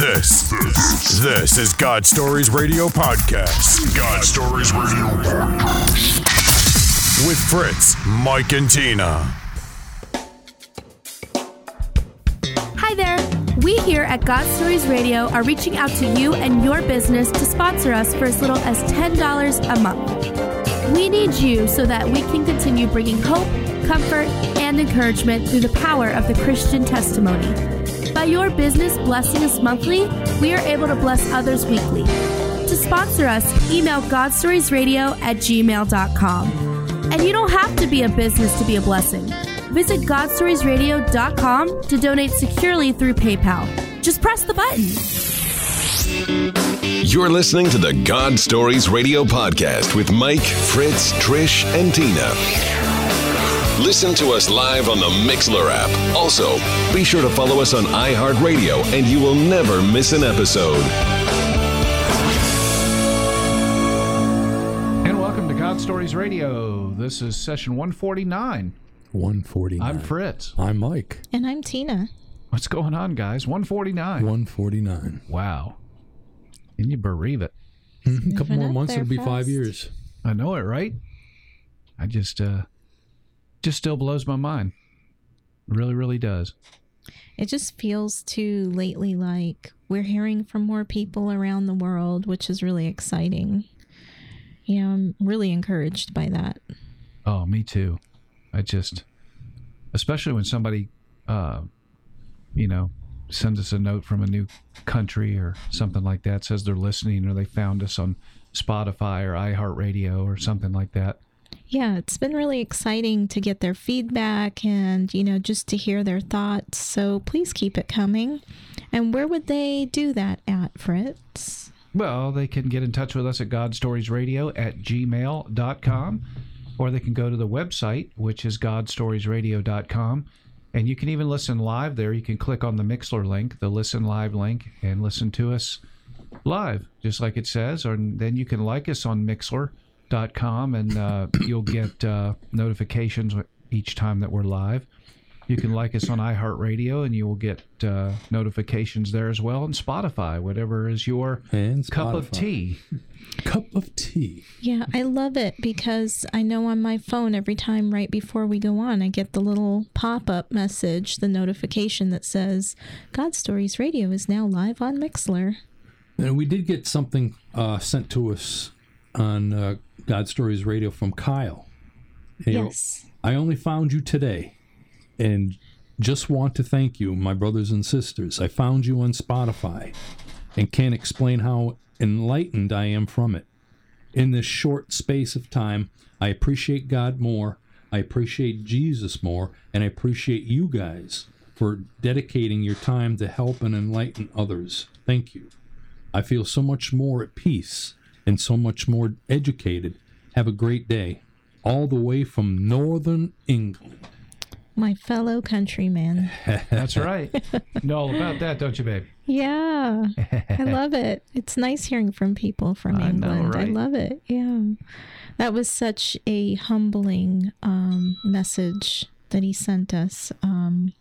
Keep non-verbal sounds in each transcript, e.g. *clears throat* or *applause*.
This, this, this is God Stories Radio Podcast. God Stories Radio Podcast. With Fritz, Mike, and Tina. Hi there. We here at God Stories Radio are reaching out to you and your business to sponsor us for as little as $10 a month. We need you so that we can continue bringing hope, comfort, and encouragement through the power of the Christian testimony. By your business blessing us monthly, we are able to bless others weekly. To sponsor us, email godstoriesradio at gmail.com. And you don't have to be a business to be a blessing. Visit godstoriesradio.com to donate securely through PayPal. Just press the button. You're listening to the God Stories Radio Podcast with Mike, Fritz, Trish, and Tina. Listen to us live on the Mixlr app. Also, be sure to follow us on iHeartRadio and you will never miss an episode. And welcome to God Stories Radio. This is session 149. 149. I'm Fritz. I'm Mike. And I'm Tina. What's going on, guys? 149. 149. Wow. Can you believe it? A couple more months, it'll be five years. I know it, right? I just, uh, just still blows my mind. Really, really does. It just feels too lately like we're hearing from more people around the world, which is really exciting. You know, I'm really encouraged by that. Oh, me too. I just, especially when somebody, uh, you know, sends us a note from a new country or something like that, says they're listening or they found us on Spotify or iHeartRadio or something like that. Yeah, it's been really exciting to get their feedback and, you know, just to hear their thoughts. So please keep it coming. And where would they do that at, Fritz? Well, they can get in touch with us at godstoriesradio at gmail.com, or they can go to the website, which is godstoriesradio.com. And you can even listen live there. You can click on the Mixlr link, the listen live link, and listen to us live, just like it says. Or then you can like us on Mixlr.com, and uh, *coughs* you'll get uh, notifications each time that we're live. You can like us on iHeartRadio, and you will get uh, notifications there as well, and Spotify, whatever is your And cup of tea. *laughs* Cup of tea. Yeah, I love it because I know on my phone every time right before we go on, I get the little pop up message, the notification that says God Stories Radio is now live on Mixler. And we did get something uh, sent to us on uh, God Stories Radio from Kyle. Wrote, Yes. I only found you today and just want to thank you, my brothers and sisters. I found you on Spotify and can't explain how enlightened I am from it. In this short space of time, I appreciate God more, I appreciate Jesus more, and I appreciate you guys for dedicating your time to help and enlighten others. Thank you. I feel so much more at peace and so much more educated. Have a great day. All the way from Northern England. My fellow countryman. *laughs* That's right. know all about that, don't you, babe? Yeah. I love it. It's nice hearing from people from I know, England. I love it. Yeah. That was such a humbling um, message that he sent us. Um,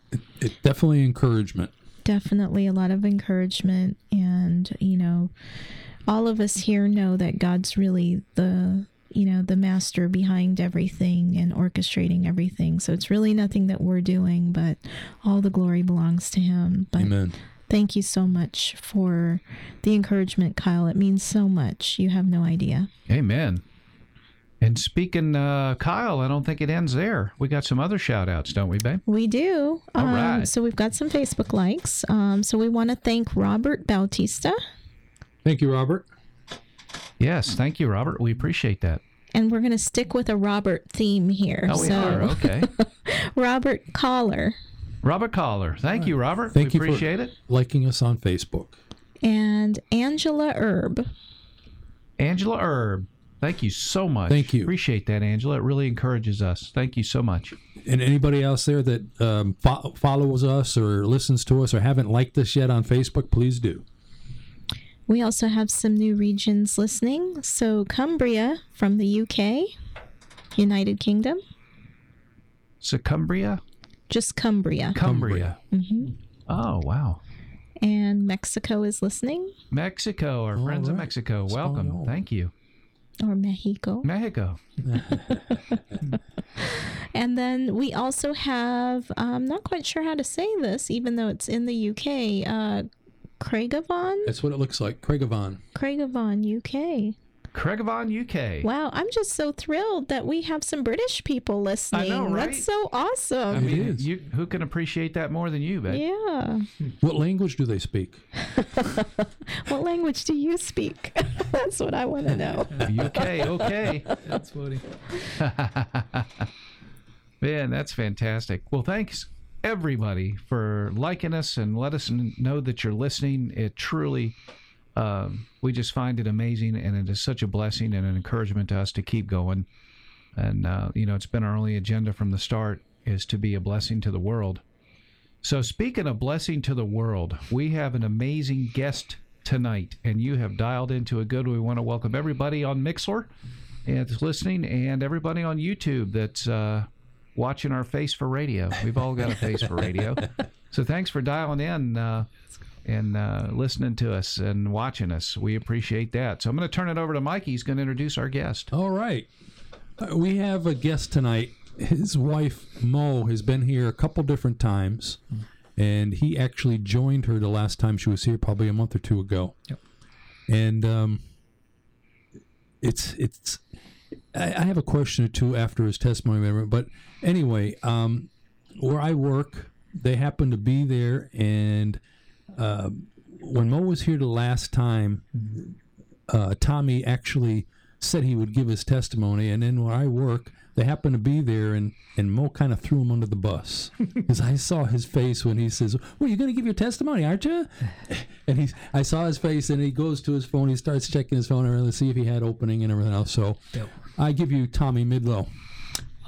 It definitely encouragement. definitely a lot of encouragement and you know all of us here know that god's really the you know the master behind everything and orchestrating everything so it's really nothing that we're doing but all the glory belongs to him but Amen. thank you so much for the encouragement kyle it means so much you have no idea Amen. And speaking, uh, Kyle, I don't think it ends there. We got some other shout outs, don't we, babe? We do. All um, right. So we've got some Facebook likes. Um, so we want to thank Robert Bautista. Thank you, Robert. Yes. Thank you, Robert. We appreciate that. And we're going to stick with a Robert theme here. Oh, we so are. Okay. *laughs* Robert Collar Robert Collar. Thank you, Robert. Thank we you appreciate for it. liking us on Facebook. and Angela Herb. Angela Herb. Thank you so much. Thank you. Appreciate that, Angela. It really encourages us. Thank you so much. And anybody else there that um, fo- follows us or listens to us or haven't liked us yet on Facebook, please do. We also have some new regions listening. So Cumbria from the UK, United Kingdom, Sucumbria? just Cumbria. Cumbria. hmm Oh, wow. And Mexico is listening, Mexico, our All friends in. Mexico, Spot welcome. Thank you. or Mexico. Mexico. *laughs* And then we also have, I'm not quite sure how to say this, even though it's in the UK, uh, Craigavon? That's what it looks like. Craigavon. Craigavon, UK. Craigavon, UK. Wow, I'm just so thrilled that we have some British people listening. I know, right? That's so awesome. I mean, is. you who can appreciate that more than you, babe? yeah. *laughs* What language do they speak? *laughs* What language do you speak? *laughs* That's what I want to know. UK, okay. That's funny. Man, that's fantastic. Well, thanks everybody for liking us and let us know that you're listening. It truly, um, we just find it amazing, and it is such a blessing and an encouragement to us to keep going. And uh, you know, it's been our only agenda from the start is to be a blessing to the world. So, speaking of blessing to the world, we have an amazing guest tonight, and you have dialed into a good. We want to welcome everybody on Mixlr that's listening, and everybody on YouTube that's uh, watching our face for radio. We've all got a face for radio. *laughs* So, thanks for dialing in. Uh, and uh, listening to us and watching us. We appreciate that. So I'm going to turn it over to Mikey. He's going to introduce our guest. All right. Uh, We have a guest tonight. His wife, Mo, has been here a couple different times. And he actually joined her the last time she was here, probably a month or two ago. Yep. And um, it's it's. I, I have a question or two after his testimony, but anyway, um, where I work, they happen to be there, and uh, when Mo was here the last time, uh, Tommy actually said he would give his testimony, and then where I work, they happened to be there, and, and Mo kind of threw him under the bus *laughs* because I saw his face when he says, "Well, you're going to give your testimony, aren't you?" *laughs* And he's, I saw his face, and he goes to his phone, he starts checking his phone and to see if he had opening and everything else. So, I give you Tommy Midlow.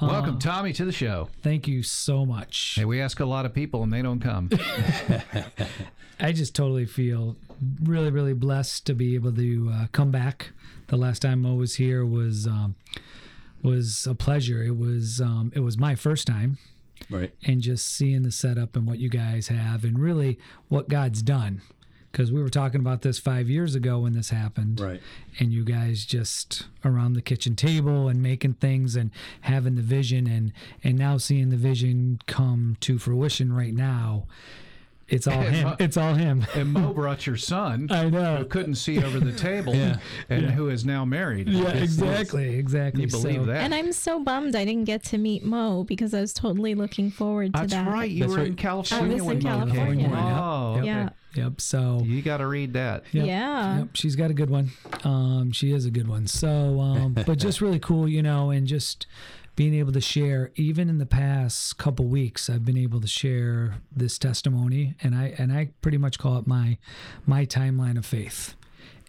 Welcome, Tommy, to the show. Thank you so much. Hey, we ask a lot of people and they don't come. *laughs* I just totally feel really, really blessed to be able to uh, come back. The last time Mo was here was um, was a pleasure. It was um, it was my first time, Right. and just seeing the setup and what you guys have, and really what God's done. Because we were talking about this five years ago when this happened, Right. and you guys just around the kitchen table and making things and having the vision and and now seeing the vision come to fruition right now it's all *laughs* him it's all him And Mo *laughs* brought your son, i know. who couldn't see over the table, Yeah. and who is now married. yeah It's- exactly exactly You believe So- that? And I'm so bummed I didn't get to meet Mo because I was totally looking forward to That's that. right. You That's were right. in California I was in Mo came. California. Oh, Yep. Yeah. Yep so you got to read that. Yep. Yeah. Yep, she's got a good one. Um, she is a good one. So, um, *laughs* but just really cool, you know, and just being able to share. Even in the past couple weeks, I've been able to share this testimony, and I and I pretty much call it my my timeline of faith.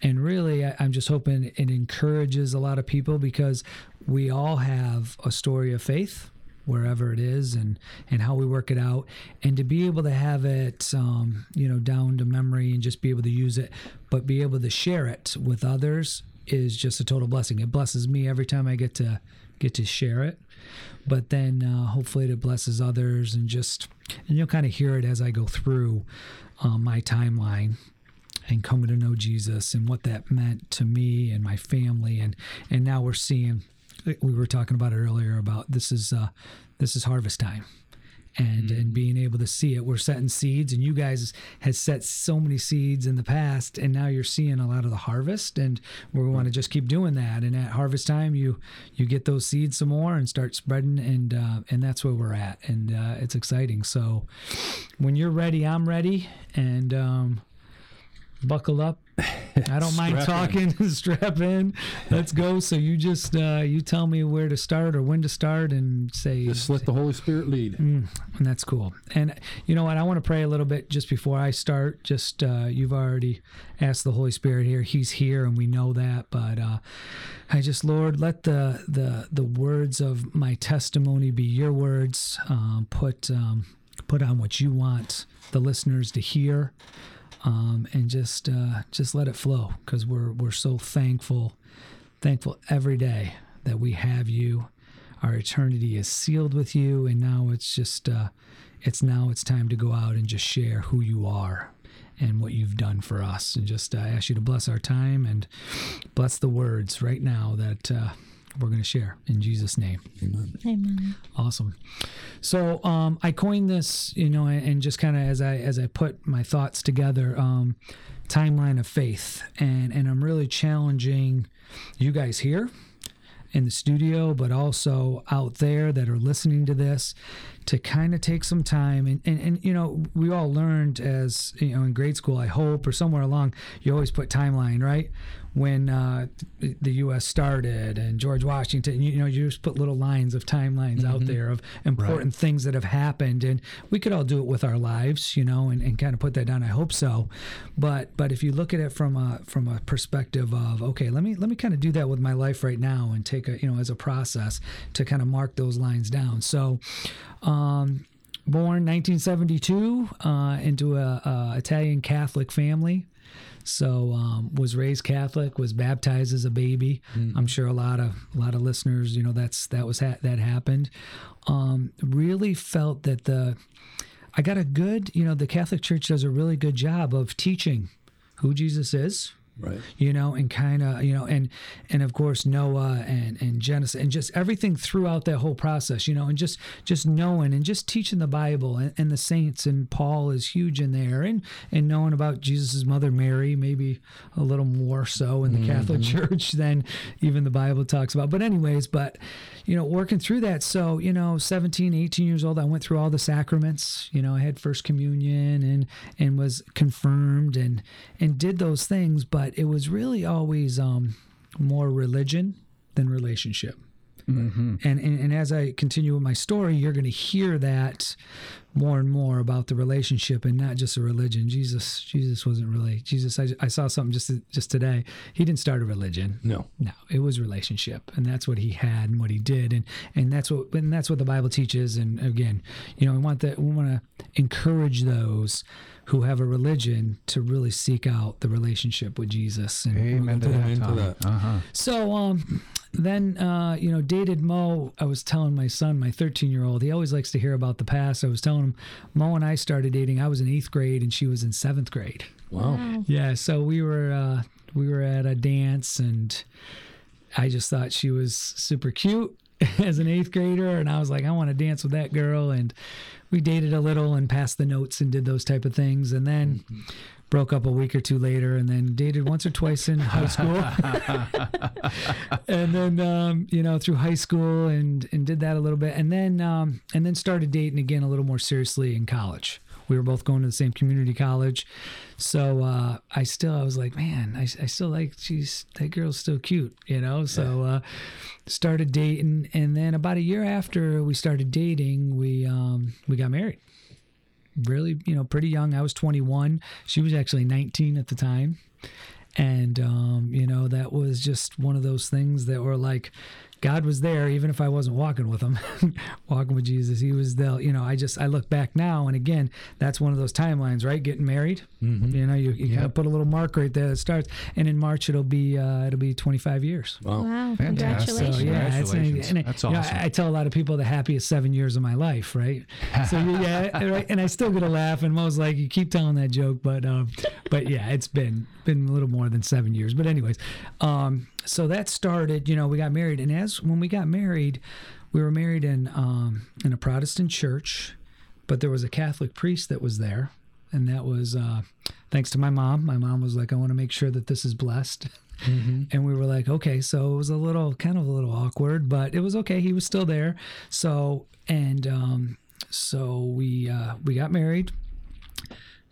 And really, I, I'm just hoping it encourages a lot of people because we all have a story of faith wherever it is and and how we work it out. And to be able to have it um, you know down to memory and just be able to use it but be able to share it with others is just a total blessing. It blesses me every time i get to get to share it. But then uh, hopefully it blesses others and just and you'll kind of hear it as i go through uh, my timeline and coming to know Jesus and what that meant to me and my family. And and now we're seeing we were talking about it earlier about this is uh this is harvest time. And and being able to see it we're setting seeds and you guys has set so many seeds in the past and now you're seeing a lot of the harvest and we want to just keep doing that. And at harvest time you you get those seeds some more and start spreading and uh, and that's where we're at. And uh, it's exciting. So when you're ready i'm ready. And um buckle up. I don't mind talking. *laughs* Strap in. Let's go. So you just uh, you tell me where to start or when to start, and say, Just let the Holy Spirit lead. and that's cool. And you know what? I want to pray a little bit just before I start. Just uh, you've already asked the Holy Spirit here. He's here, and we know that. But uh, I just, Lord, let the the the words of my testimony be Your words. Um, put um, put on what you want the listeners to hear um, and just uh, just let it flow because we're we're so thankful, thankful every day that we have you. Our eternity is sealed with you, and now it's just uh, it's now it's time to go out and just share who you are, and what you've done for us. And just uh, ask you to bless our time and bless the words right now that uh, we're going to share in Jesus' name. Amen. Awesome. So um, I coined this, you know, and just kind of as I as I put my thoughts together, um, timeline of faith, and and I'm really challenging you guys here in the studio, but also out there that are listening to this to kind of take some time and, and, and you know we all learned as you know in grade school i hope or somewhere along you always put timeline right when uh, the U.S. started and George Washington. You know, you just put little lines of timelines mm-hmm. out there of important right. things that have happened, and we could all do it with our lives, you know, and, and kind of put that down. I hope so, but but if you look at it from a from a perspective of okay, let me let me kind of do that with my life right now and take a you know as a process to kind of mark those lines down. So. Um, born 1972 uh, into a, a Italian Catholic family. So um, was raised Catholic, was baptized as a baby. Mm. I'm sure a lot of a lot of listeners, you know, that's that was ha- that happened. Um, really felt that the I got a good, you know, the Catholic Church does a really good job of teaching who Jesus is, right you know and kind of you know and and of course noah and and genesis and just everything throughout that whole process you know and just just knowing and just teaching the bible and, and the saints and paul is huge in there and and knowing about jesus's mother mary maybe a little more so in the mm-hmm. catholic *laughs* church than even the bible talks about but anyways but you know working through that so you know 17 18 years old i went through all the sacraments you know i had first communion and and was confirmed and and did those things but it was really always um, more religion than relationship. Mm-hmm. And, and, and as I continue with my story, you're going to hear that more and more about the relationship and not just a religion. Jesus Jesus wasn't really Jesus. I, I saw something just just today. He didn't start a religion. No, no, it was relationship, and that's what he had and what he did, and and that's what and that's what the Bible teaches. And again, you know, we want that we want to encourage those who have a religion to really seek out the relationship with Jesus. And Amen to that. Uh-huh. So, um, then uh, you know dated mo i was telling my son my 13 year old he always likes to hear about the past. I was telling him mo and i started dating i was in eighth grade and she was in seventh grade. Wow, wow. yeah so we were uh, we were at a dance and i just thought she was super cute *laughs* as an eighth grader. And i was like i want to dance with that girl. And we dated a little and passed the notes and did those type of things. And then mm-hmm. Broke up a week or two later and then dated once or twice in high school. *laughs* And then um, you know through high school and and did that a little bit. And then um, and then started dating again a little more seriously in college. We were both going to the same community college. So uh, i still i was like man I, I still like she's that girl's still cute you know? So uh, started dating. And then about a year after we started dating we um, we got married really you know pretty young. I was 21 she was actually 19 at the time. And um, you know that was just one of those things that were like God was there, even if I wasn't walking with him, *laughs* walking with Jesus. He was there. You know, I just I look back now, and again, that's one of those timelines, right? Getting married. Mm-hmm. You know, you, you yep. kind of put a little mark right there that starts, and in March it'll be uh, it'll be 25 years. Wow, wow. congratulations! So, yeah, congratulations. And, that's awesome. Know, I, I, tell a lot of people the happiest seven years of my life, right? *laughs* So yeah, right. And I still get a laugh, and Mo's like, you keep telling that joke, but um, but yeah, it's been been a little more than seven years. But anyways, um, so that started. You know, we got married, and as when we got married, we were married in um, in a Protestant church, but there was a Catholic priest that was there, and that was uh, thanks to my mom. My mom was like, "I want to make sure that this is blessed." Mm-hmm. *laughs* And we were like, okay, so it was a little, kind of a little awkward, but it was okay. He was still there. So, and um, so we uh, we got married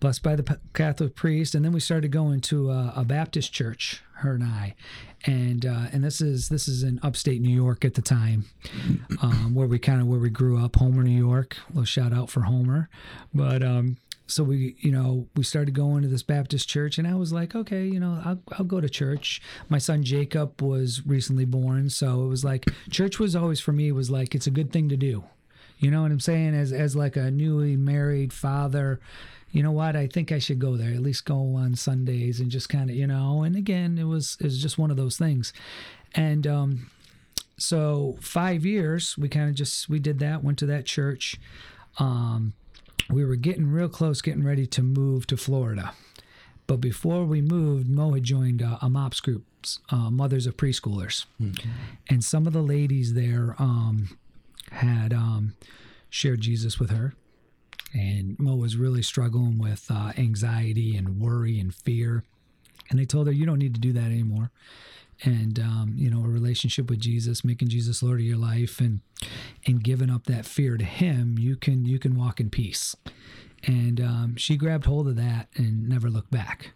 blessed by the Catholic priest, and then we started going to a, a Baptist church, her and I, and uh, and this is this is in upstate New York at the time, um, where we kind of where we grew up, Homer, New York. A little shout out for Homer, but um, so we you know we started going to this Baptist church, and I was like, okay, you know, I'll I'll go to church. My son Jacob was recently born, so it was like church was always for me was like it's a good thing to do. You know what I'm saying? As as like a newly married father, you know what? I think I should go there. At least go on Sundays and just kind of, you know. And again, it was it was just one of those things. And um, so five years, we kind of just we did that. Went to that church. Um, we were getting real close, getting ready to move to Florida. But before we moved, Mo had joined uh, a MOPS group, uh, Mothers of Preschoolers. And some of the ladies there um, had um, shared Jesus with her. And Mo was really struggling with uh, anxiety and worry and fear. And they told her, You don't need to do that anymore. And, um, you know, a relationship with Jesus, making Jesus Lord of your life and, and giving up that fear to Him, you can, you can walk in peace. And um, she grabbed hold of that and never looked back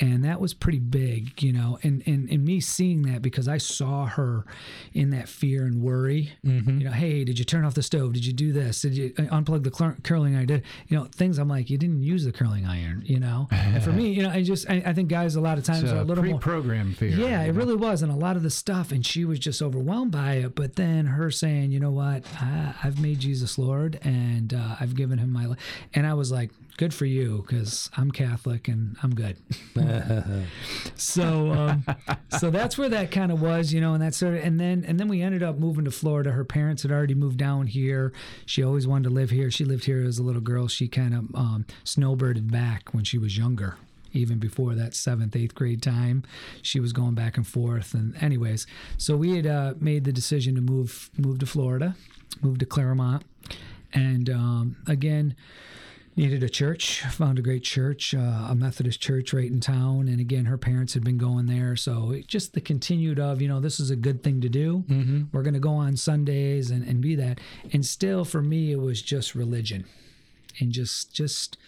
and that was pretty big you know and and, and me seeing that because i saw her in that fear and worry you know hey did you turn off the stove did you do this did you uh, unplug the cur- curling iron did you know things i'm like you didn't use the curling iron you know and for *laughs* me you know i just i, I think guys a lot of times It's are a little more pre-programmed fear. yeah, it know? really was, and a lot of the stuff, and she was just overwhelmed by it. But then her saying, "You know what? I, I've made Jesus Lord, and uh, I've given Him my life," and I was like, "Good for you, because I'm Catholic and I'm good." *laughs* so, um, so that's where that kind of was, you know, and that sort of, and then and then we ended up moving to Florida. Her parents had already moved down here. She always wanted to live here. She lived here as a little girl. She kind of um, snowbirded back when she was younger even before that seventh, eighth grade time. She was going back and forth. And anyways, so we had uh, made the decision to move move to Florida, move to Clermont, and um, again. Needed a church, found a great church, uh, a Methodist church right in town. And again, her parents had been going there. So it just the continued of, you know, this is a good thing to do. Mm-hmm. We're going to go on Sundays and, and be that. And still, for me, it was just religion and just, just,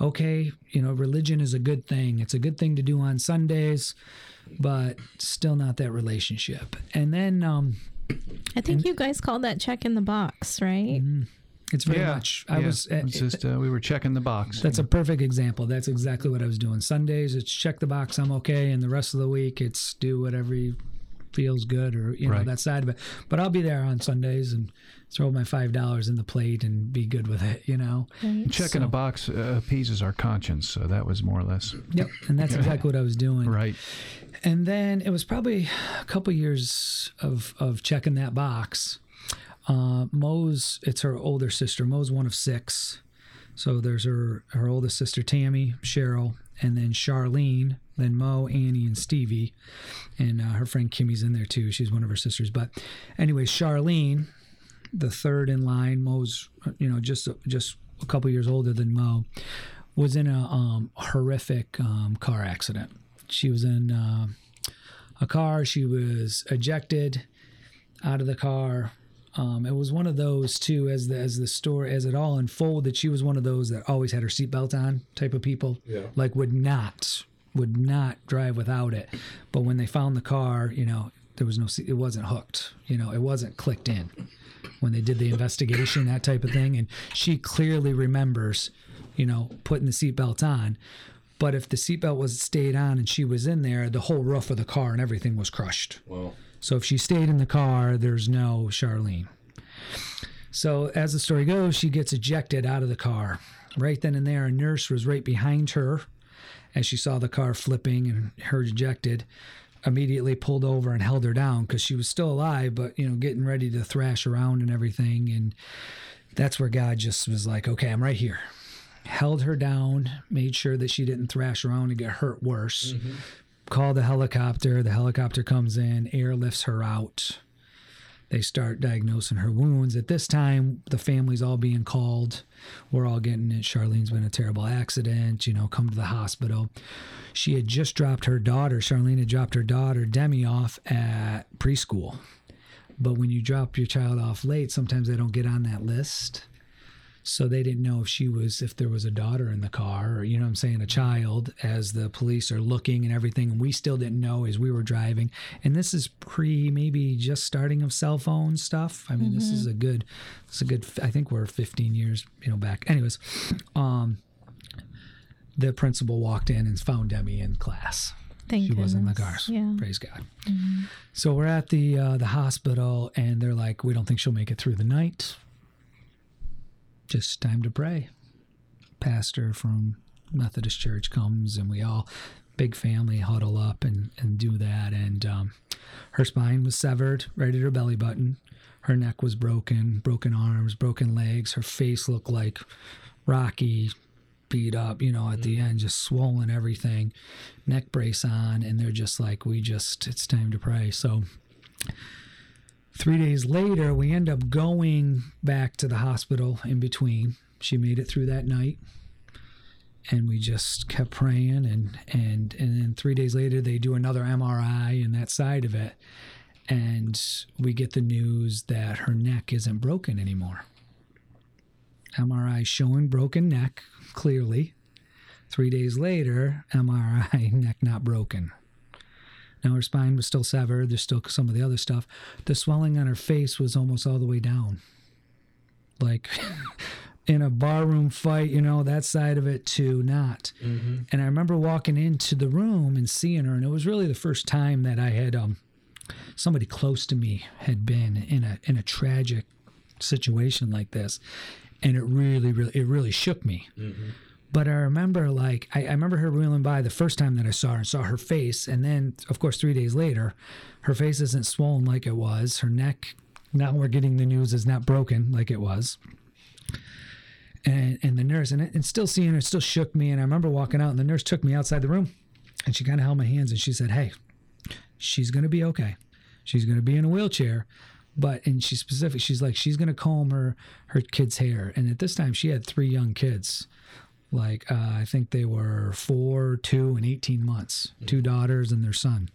okay, you know, religion is a good thing. It's a good thing to do on Sundays, but still not that relationship. And then um, I think you guys called that check in the box, right? It's very yeah, much. I yeah. was. uh, It's just uh, we were checking the box. that's a perfect example. That's exactly what I was doing. Sundays, it's check the box, I'm okay, and the rest of the week, it's do whatever you feels good or you know Right. that side of it. But I'll be there on Sundays and throw my five dollars in the plate and be good with it. You know. checking a box uh, appeases our conscience. So that was more or less Yep, and that's exactly what I was doing. right. and then it was probably a couple years of of checking that box. Uh, Mo's it's her older sister. Mo's one of six, so there's her her oldest sister Tammy, Cheryl, and then Charlene, then Mo, Annie, and Stevie, and uh, her friend Kimmy's in there too. She's one of her sisters. But anyway, Charlene, the third in line, Mo's you know just just a couple years older than Mo, was in a um, horrific um, car accident. She was in uh, a car. She was ejected out of the car. Um, it was one of those too, as the as the story as it all unfolded. She was one of those that always had her seatbelt on type of people. Yeah. Like would not would not drive without it. But when they found the car, you know, there was no seat. It wasn't hooked. You know, it wasn't clicked in when they did the investigation, that type of thing. And she clearly remembers, you know, putting the seatbelt on. But if the seatbelt was stayed on and she was in there, the whole roof of the car and everything was crushed. Well, So if she stayed in the car, there's no Charlene. So as the story goes, she gets ejected out of the car. Right then and there, a nurse was right behind her as she saw the car flipping and her ejected. Immediately pulled over and held her down because she was still alive, but you know, getting ready to thrash around and everything. And that's where God just was like, "Okay, I'm right here." Held her down, made sure that she didn't thrash around and get hurt worse mm-hmm. Call the helicopter. The helicopter comes in, airlifts her out. They start diagnosing her wounds. At this time, the family's all being called. We're all getting it. Charlene's been a terrible accident, you know, come to the hospital. She had just dropped her daughter, Charlene had dropped her daughter, Demi, off at preschool. But when you drop your child off late, sometimes they don't get on that list. So they didn't know if she was, if there was a daughter in the car or, you know what I'm saying, a child as the police are looking and everything. And we still didn't know as we were driving. And this is pre maybe just starting of cell phone stuff. I mean, this is a good, it's a good, I think we're 15 years, you know, back. Anyways, um, the principal walked in and found Demi in class. Thank you. she was in the goodness. car. Yeah. Praise God. So we're at the uh, the hospital, and they're like, "We don't think she'll make it through the night. Just time to pray." Pastor from Methodist Church comes, and we all, big family, huddle up and and do that. And um, her spine was severed right at her belly button. Her neck was broken, broken arms, broken legs. Her face looked like Rocky beat up, you know, at the end, just swollen everything, neck brace on, and they're just like, we just, it's time to pray. So three days later, we end up going back to the hospital in between. She made it through that night. And we just kept praying, and and and then three days later they do another MRI and that side of it, and we get the news that her neck isn't broken anymore. MRI showing broken neck clearly. Three days later, MRI *laughs* neck not broken. Now her spine was still severed. There's still some of the other stuff. The swelling on her face was almost all the way down. Like *laughs* in a barroom fight, you know, that side of it to not. And I remember walking into the room and seeing her, and it was really the first time that I had um somebody close to me had been in a in a tragic situation like this and it really really it really shook me but i remember like I, I remember her wheeling by the first time that i saw her and saw her face and then of course three days later her face isn't swollen like it was her neck now we're getting the news is not broken like it was and and the nurse and, and still seeing her still shook me and i remember walking out and the nurse took me outside the room and she kind of held my hands and she said hey she's going to be okay. She's going to be in a wheelchair, but and she's specific. She's like she's going to comb her her kid's hair. And at this time, she had three young kids. Like uh, I think they were four, two, and eighteen months. Two daughters and their son.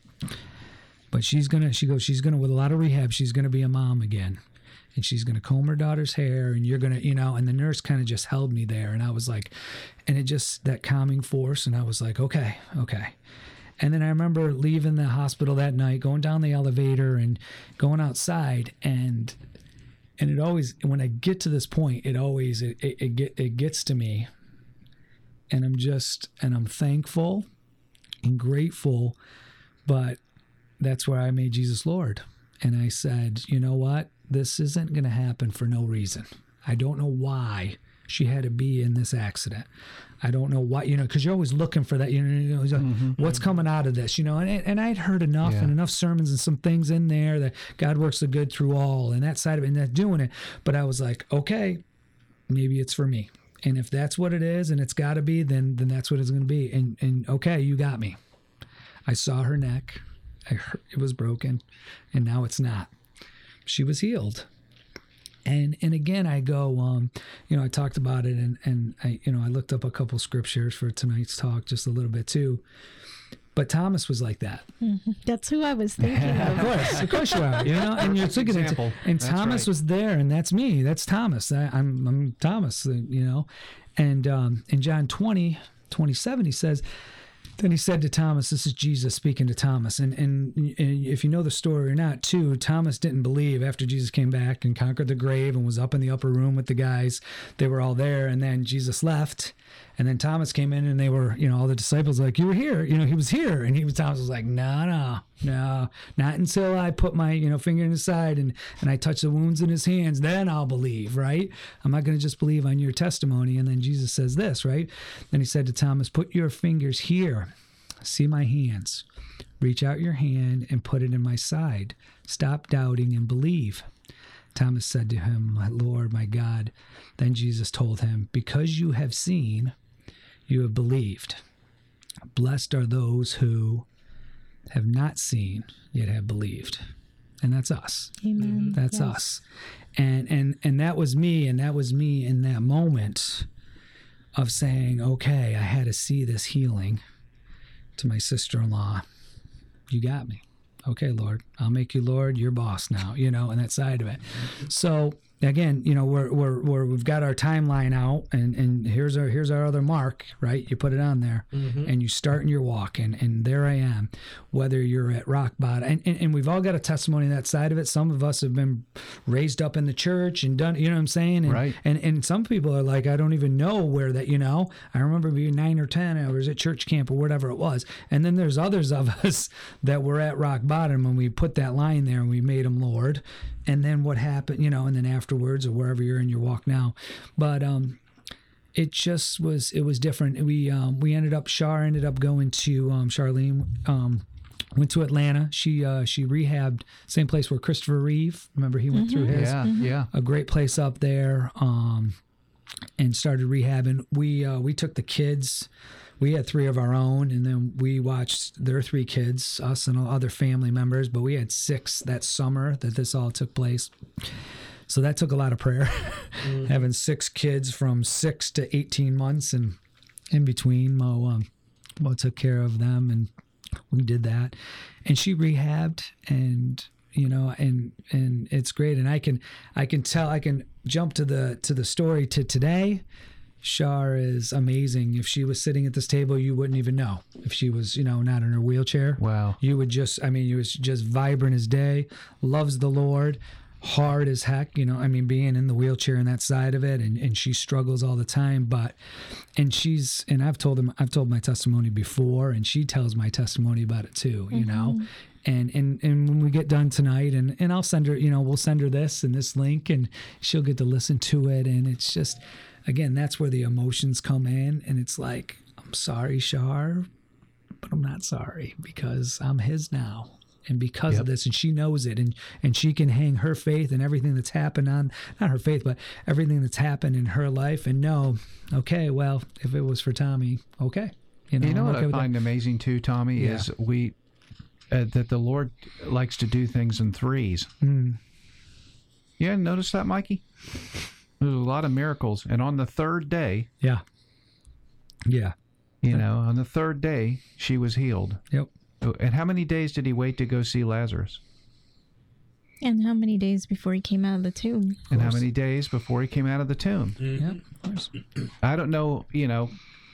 But she's gonna. She goes. She's gonna with a lot of rehab. She's gonna be a mom again. And she's gonna comb her daughter's hair, and you're gonna, you know. And the nurse kind of just held me there, and I was like, and it just that calming force, and I was like, okay, okay. And then I remember leaving the hospital that night, going down the elevator and going outside, and and it always when I get to this point, it always it it, it, get, it gets to me, and I'm just and I'm thankful and grateful, but that's where I made Jesus Lord, and I said, you know what, this isn't going to happen for no reason. I don't know why she had to be in this accident. I don't know why, you know, because you're always looking for that, you know, it's like, mm-hmm, mm-hmm. what's coming out of this, you know, and, and I'd heard enough Yeah. and enough sermons and some things in there that God works the good through all and that side of it and that doing it. But I was like, okay, maybe it's for me. And if that's what it is and it's got to be, then then that's what it's going to be. And and okay, you got me. I saw her neck. I heard it was broken, and now it's not. She was healed. And and again, I go, um, you know, I talked about it, and and I, you know, I looked up a couple scriptures for tonight's talk, just a little bit too. But Thomas was like that. *laughs* That's who I was *laughs* thinking Of of. course, of course you are. You know, and you're thinking, it's, Example. and That's Thomas right. was there, and that's me. That's Thomas. I, I'm I'm Thomas. uh, You know, and um, in John 20, 27, he says. Then he said to Thomas, "This is Jesus speaking to Thomas." And, and and if you know the story or not, too, Thomas didn't believe after Jesus came back and conquered the grave and was up in the upper room with the guys. They were all there, and then Jesus left, and then Thomas came in, and they were, you know, all the disciples like, "You were here," you know, he was here, and he was Thomas was like, "No, no, no, not until I put my, you know, finger in his side and and I touch the wounds in his hands, then I'll believe." Right? I'm not going to just believe on your testimony. And then Jesus says this, right? Then he said to Thomas, "Put your fingers here." See my hands. Reach out your hand and put it in my side. Stop doubting and believe. Thomas said to him, My Lord, my God. Then Jesus told him, Because you have seen, you have believed. Blessed are those who have not seen, yet have believed. And that's us. Amen. Mm-hmm. That's Yes. us. And and and that was me and that was me in that moment of saying, okay, I had to see this healing to my sister-in-law. You got me. Okay, Lord, I'll make you Lord, your boss now, you know, and that side of it. So again, you know, we're, we're, we're we've got our timeline out and, and here's our, here's our other mark, right? You put it on there mm-hmm. and you start in your walk and, and there I am, whether you're at rock bottom and, and, and we've all got a testimony on that side of it. Some of us have been raised up in the church and done, you know what I'm saying? And, Right. and and some people are like, I don't even know where that, you know. I remember being nine or ten, I was at church camp or whatever it was. And then there's others of *laughs* us that were at rock bottom and we put that line there and we made them Lord. And then what happened, you know, and then afterwards or wherever you're in your walk now. But um it just was it was different. We um we ended up Shar ended up going to um Charlene um went to Atlanta. She uh she rehabbed same place where Christopher Reeve, remember he went through his Yeah, yeah. a great place up there. Um, and started rehabbing. We uh, we took the kids. We had three of our own, and then we watched their three kids, us and other family members. But we had six that summer that this all took place. So that took a lot of prayer, having six kids from six to eighteen months, and in between, Mo um, Mo took care of them, and we did that. And she rehabbed, and you know, and and it's great. And I can I can tell I can jump to the to the story to today. Shar is amazing. If she was sitting at this table, you wouldn't even know. If she was, you know, not in her wheelchair, Wow. you would just i mean you was just vibrant as day loves the lord hard as heck you know i mean being in the wheelchair and that side of it and, and she struggles all the time but and she's and i've told them i've told my testimony before and she tells my testimony about it too you mm-hmm. know and and and when we get done tonight and and i'll send her you know we'll send her this and this link and she'll get to listen to it and it's just again that's where the emotions come in and it's like i'm sorry shar but I'm not sorry because I'm his now. And because of this, and she knows it, and and she can hang her faith and everything that's happened on not her faith, but everything that's happened in her life, and know, okay, well, if it was for Tommy, okay, you know, You know what okay I with that. find amazing too, Tommy, Yeah. is we uh, that the Lord likes to do things in threes. Mm. You hadn't noticed that, Mikey? There's a lot of miracles, and on the third day, Yeah, yeah, you know, on the third day, she was healed. yep. And how many days did he wait to go see Lazarus? And how many days before he came out of the tomb? And how many days before he came out of the tomb? Yeah, of course. I don't know. You know,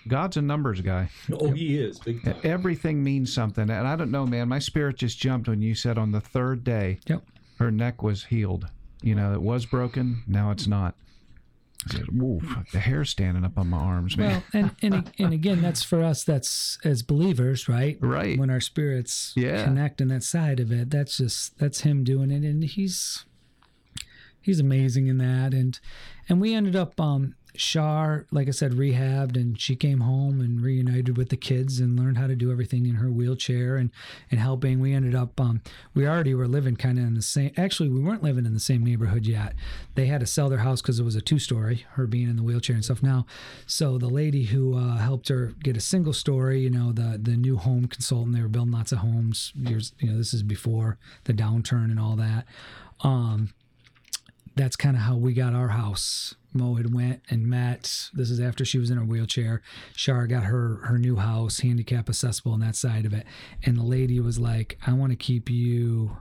God's a numbers guy. Oh, he is big time. Everything means something, and I don't know, man. My spirit just jumped when you said on the third day, Yep. her neck was healed. You know, it was broken. Now it's not. I said, Woof, the hair standing up on my arms, man. Well, and, and *laughs* and again, that's for us. That's as believers, right? Right. When our spirits Yeah. connect in that side of it, that's just that's him doing it, and he's he's amazing in that. And and we ended up um Shar, like I said, rehabbed, and she came home and reunited with the kids and learned how to do everything in her wheelchair and and helping. We ended up um we already were living kind of in the same. Actually, we weren't living in the same neighborhood yet. They had to sell their house because it was a two story. Her being in the wheelchair and stuff now. So the lady who uh, helped her get a single story, you know, the the new home consultant, they were building lots of homes. Years, you know, this is before the downturn and all that. Um, that's kind of how we got our house. Mo had went and met. This is after she was in her wheelchair. Shar got her her new house, handicap accessible, and that side of it. And the lady was like, "I want to keep you,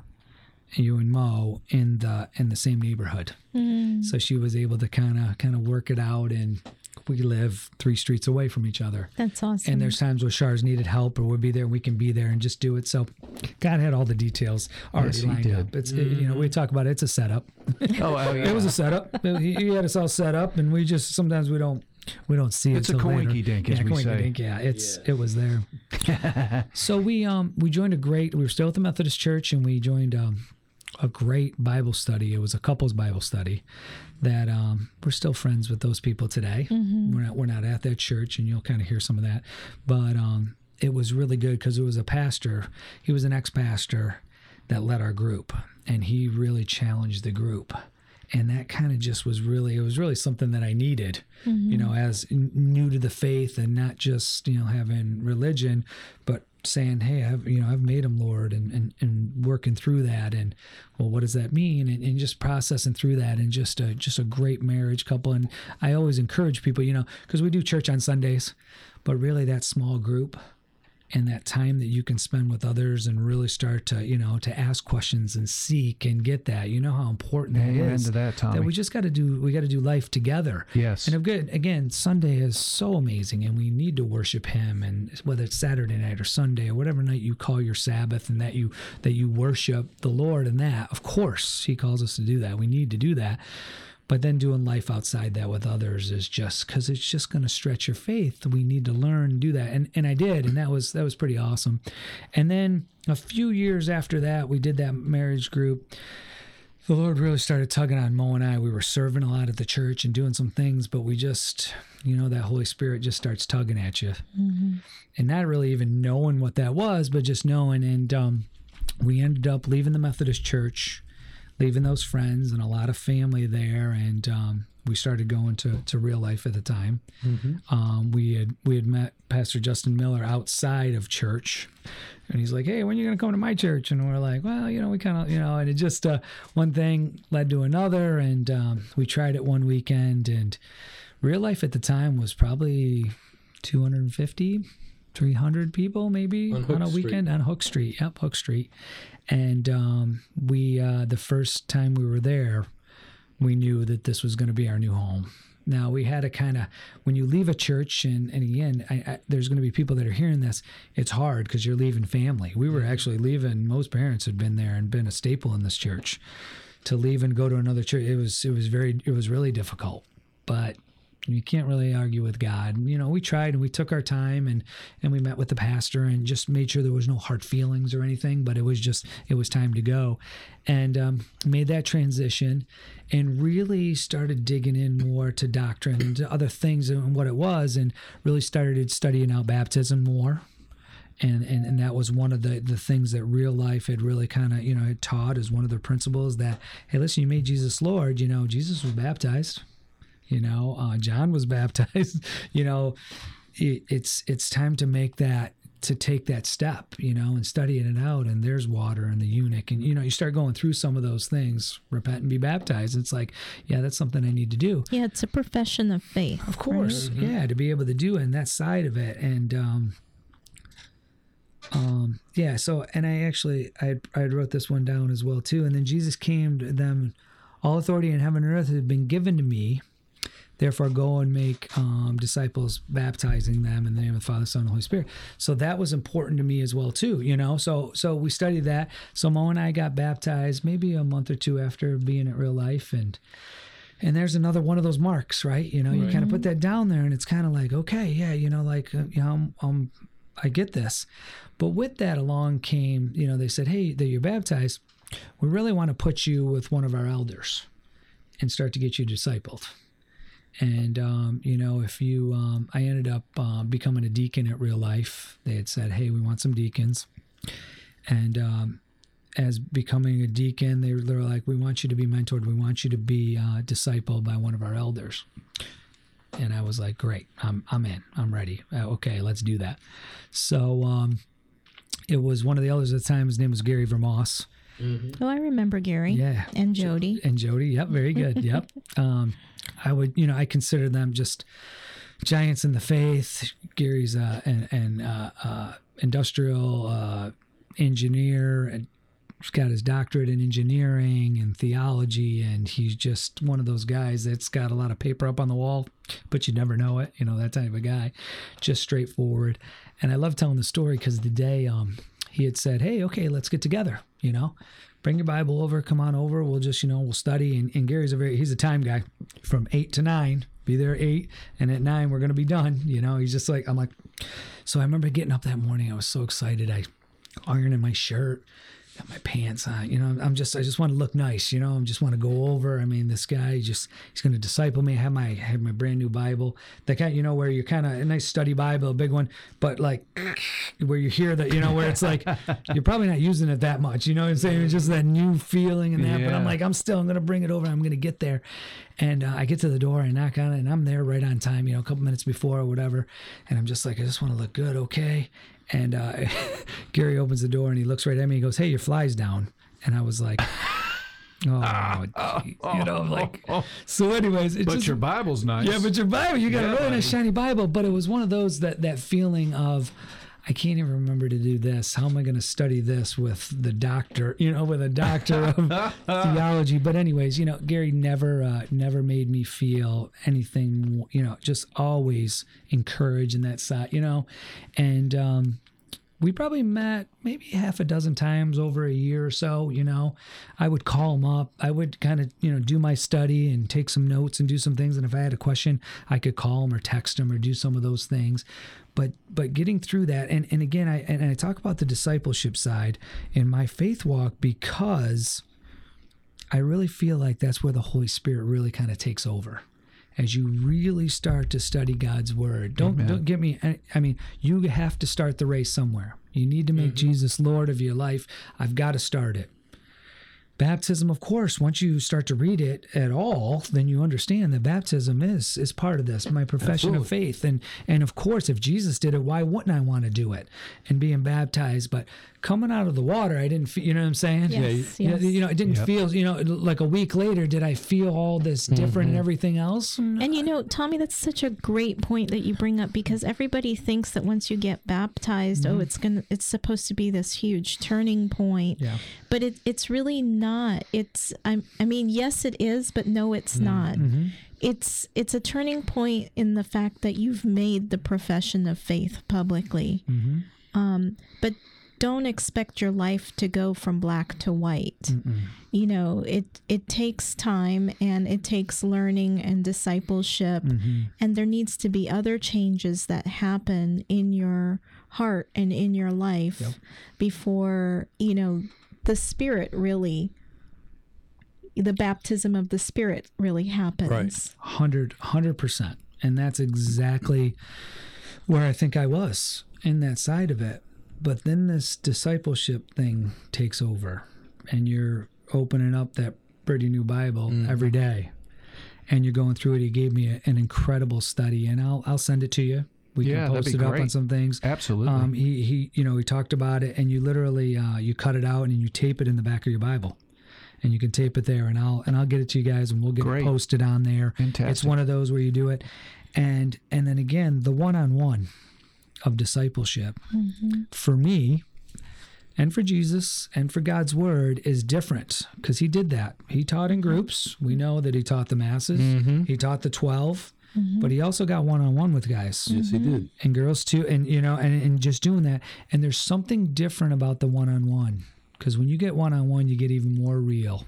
you and Mo in the in the same neighborhood." Mm. So she was able to kind of kind of work it out, and we live three streets away from each other. That's awesome. And there's times where Shars needed help, or we'd be there, and we can be there and just do it. So, God had all the details already Yes, lined did. up. It's it- you know we talk about it, it's a setup. oh, oh, yeah. *laughs* It was a setup. he, he had us all set up, and we just sometimes we don't we don't see it. It's it. a till later. coinky-dink, as yeah, we say. coinky-dink, Yeah, it's it was there. *laughs* so we um we joined a great. We were still at the Methodist Church, and we joined um a great Bible study. It was a couples Bible study that um we're still friends with those people today. We're not we're not at that church, and you'll kind of hear some of that, but um it was really good because it was a pastor. He was an ex pastor that led our group, and he really challenged the group and that kind of just was really it was really something that i needed you know as new to the faith and not just you know having religion but saying hey i've you know i've made him lord and and, and working through that and well what does that mean? And, and just processing through that and just a just a great marriage couple. And i always encourage people you know because we do church on sundays but really that small group and that time that you can spend with others and really start to you know to ask questions and seek and get that you know how important that Amen is to that, Tommy. we just got to do we got to do life together Yes. and again again sunday is so amazing and we need to worship him and whether it's saturday night or sunday or whatever night you call your sabbath and that you that you worship the lord and that of course he calls us to do that we need to do that but then doing life outside that with others is just because it's just going to stretch your faith. We need to learn do that. And and i did and that was that was pretty awesome. And then a few years after that we did that marriage group. The lord really started tugging on mo and i. We were serving a lot at the church and doing some things but we just you know that holy spirit just starts tugging at you. And not really even knowing what that was but just knowing. And um we ended up leaving the methodist church leaving those friends and a lot of family there and um, we started going to, to real life at the time. Um, we had we had met Pastor Justin Miller outside of church, and he's like, "Hey, when are you going to come to my church?" And we're like, "Well, you know, we kind of, you know," and it just uh, one thing led to another, and um, we tried it one weekend, and real life at the time was probably 250 300 people maybe On on, a Street. weekend? On hook street. Yep hook street. And um, we uh, the first time we were there we knew that this was going to be our new home. Now we had to kind of when you leave a church and, and again I, I, there's going to be people that are hearing this it's hard because you're leaving family. We were actually leaving most parents had been there and been a staple in this church. To leave and go to another church it was it was very it was really difficult. But you can't really argue with God. You know, we tried and we took our time and and we met with the pastor and just made sure there was no hard feelings or anything. But it was just it was time to go, and um, made that transition, and really started digging in more to doctrine and to other things and what it was, and really started studying out baptism more. And, and, and that was one of the, the things that real life had really kind of you know had taught as one of the principles that hey listen you made Jesus Lord you know Jesus was baptized you know uh, john was *laughs* baptized you know it, it's it's time to make that to take that step you know and studying it out and there's water and the eunuch. And you know you start going through some of those things repent and be baptized. It's like yeah that's something i need to do. Yeah, it's a profession of faith. of course yeah to be able to do it and that side of it and um um yeah so and i actually i i wrote this one down as well too. And then jesus came to them all authority in heaven and earth has been given to me Therefore, go and make um, disciples, baptizing them in the name of the Father, Son, and Holy Spirit. So that was important to me as well, too. You know, so so we studied that. So Mo and I got baptized maybe a month or two after being at real life, and and there's another one of those marks, right? You know, you kind of put that down there, and it's kind of like, okay, yeah, you know, like uh, you know, I'm, I'm, I get this. But with that along came, you know, they said, hey, that you're baptized, we really want to put you with one of our elders and start to get you discipled and um, you know if you um, i ended up uh, becoming a deacon at real life. They had said hey we want some deacons. And um, as becoming a deacon they were, like we want you to be mentored. We want you to be uh, discipled by one of our elders. And i was like great. I'm, I'm in. I'm ready. Uh, okay let's do that. So um, it was one of the elders at the time. His name was gary vermoss Oh, I remember Gary. Yeah. And Jody. and Jody. Yep, very good. *laughs* Yep. Um, I would, you know, I consider them just giants in the faith. Gary's uh, an, an uh, uh, industrial uh, engineer and he's got his doctorate in engineering and theology, and he's just one of those guys that's got a lot of paper up on the wall, but you never know it. You know that type of guy, just straightforward. And I love telling the story because the day um, he had said, "Hey, okay, let's get together," you know. Bring your Bible over. Come on over. We'll just, you know, we'll study. And, and Gary's a very, he's a time guy from eight to nine. Be there at eight, and at nine we're gonna be done. You know, he's just like, I'm like. So I remember getting up that morning. I was so excited. I ironing my shirt, got my pants on. You know, I'm just I just want to look nice. You know, I just want to go over. I mean, this guy just he's going to disciple me. I have my I have my brand new Bible. That kind, you know, where you're kind of a nice study Bible, a big one, but like *sniffs* where you hear that, you know, where it's like *laughs* you're probably not using it that much. You know what I'm saying? It's just that new feeling and that. But I'm like, I'm still I'm going to bring it over. I'm going to get there. And uh, I get to the door, I knock on it, and I'm there right on time, you know, a couple minutes before or whatever. And I'm just like, I just want to look good, okay? And uh, *laughs* Gary opens the door and he looks right at me. He goes, "Hey, your fly's down." And I was like, *laughs* "Oh, gee," you know, like." *laughs* So, anyways, it's But just, your Bible's nice. yeah, but your Bible, you got Yeah, a really nice shiny Bible. But it was one of those that that feeling of. I can't even remember to do this. How am I going to study this with the doctor? You know, with a doctor of *laughs* theology. But anyways, you know, Gary never uh, never made me feel anything. You know, just always encouraged in that side. You know, and um, we probably met maybe half a dozen times over a year or so you know. I would call him up. I would kind of you know do my study and take some notes and do some things and if i had a question i could call him or text him or do some of those things. But but getting through that and and again i and i talk about the discipleship side in my faith walk because i really feel like that's where the holy spirit really kind of takes over as you really start to study God's word. Don't don't get me I mean, you have to start the race somewhere. You need to make mm-hmm. Jesus Lord of your life. I've got to start it. baptism of course once you start to read it at all then you understand that baptism is is part of this my profession of faith and and of course if jesus did it why wouldn't i want to do it and being baptized but coming out of the water i didn't feel you know what i'm saying Yes, you know, yes. you know it didn't feel you know like a week later did i feel all this different and everything else And you know, Tommy, that's such a great point that you bring up because everybody thinks that once you get baptized, oh, it's gonna, it's supposed to be this huge turning point. Yeah. But it, it's really not. It's, I, I mean, yes, it is, but no, it's not. It's, it's a turning point in the fact that you've made the profession of faith publicly. Hmm. Um, but don't expect your life to go from black to white. You know it it takes time and it takes learning and discipleship. Mm-hmm. And there needs to be other changes that happen in your heart and in your life before you know the spirit really the baptism of the spirit really happens. Hundred, hundred percent, and that's exactly where I think I was in that side of it. But then this discipleship thing takes over, and you're opening up that pretty new Bible every day, and you're going through it. He gave me a, an incredible study, and I'll I'll send it to you. We Yeah, can post it up on some things. Absolutely. Um, he he, you know, he talked about it, and you literally uh, you cut it out and you tape it in the back of your Bible and you can tape it there and I'll and I'll get it to you guys and we'll get Great. it posted on there. Fantastic. It's one of those where you do it and and then again the one-on-one of discipleship. Mm-hmm. For me and for Jesus and for God's word is different because he did that. He taught in groups. We know that he taught the masses. Mm-hmm. He taught the 12, mm-hmm. but he also got one-on-one with guys. Yes, he did. and girls too and you know and, and just doing that. And there's something different about the one-on-one because when you get one-on-one you get even more real.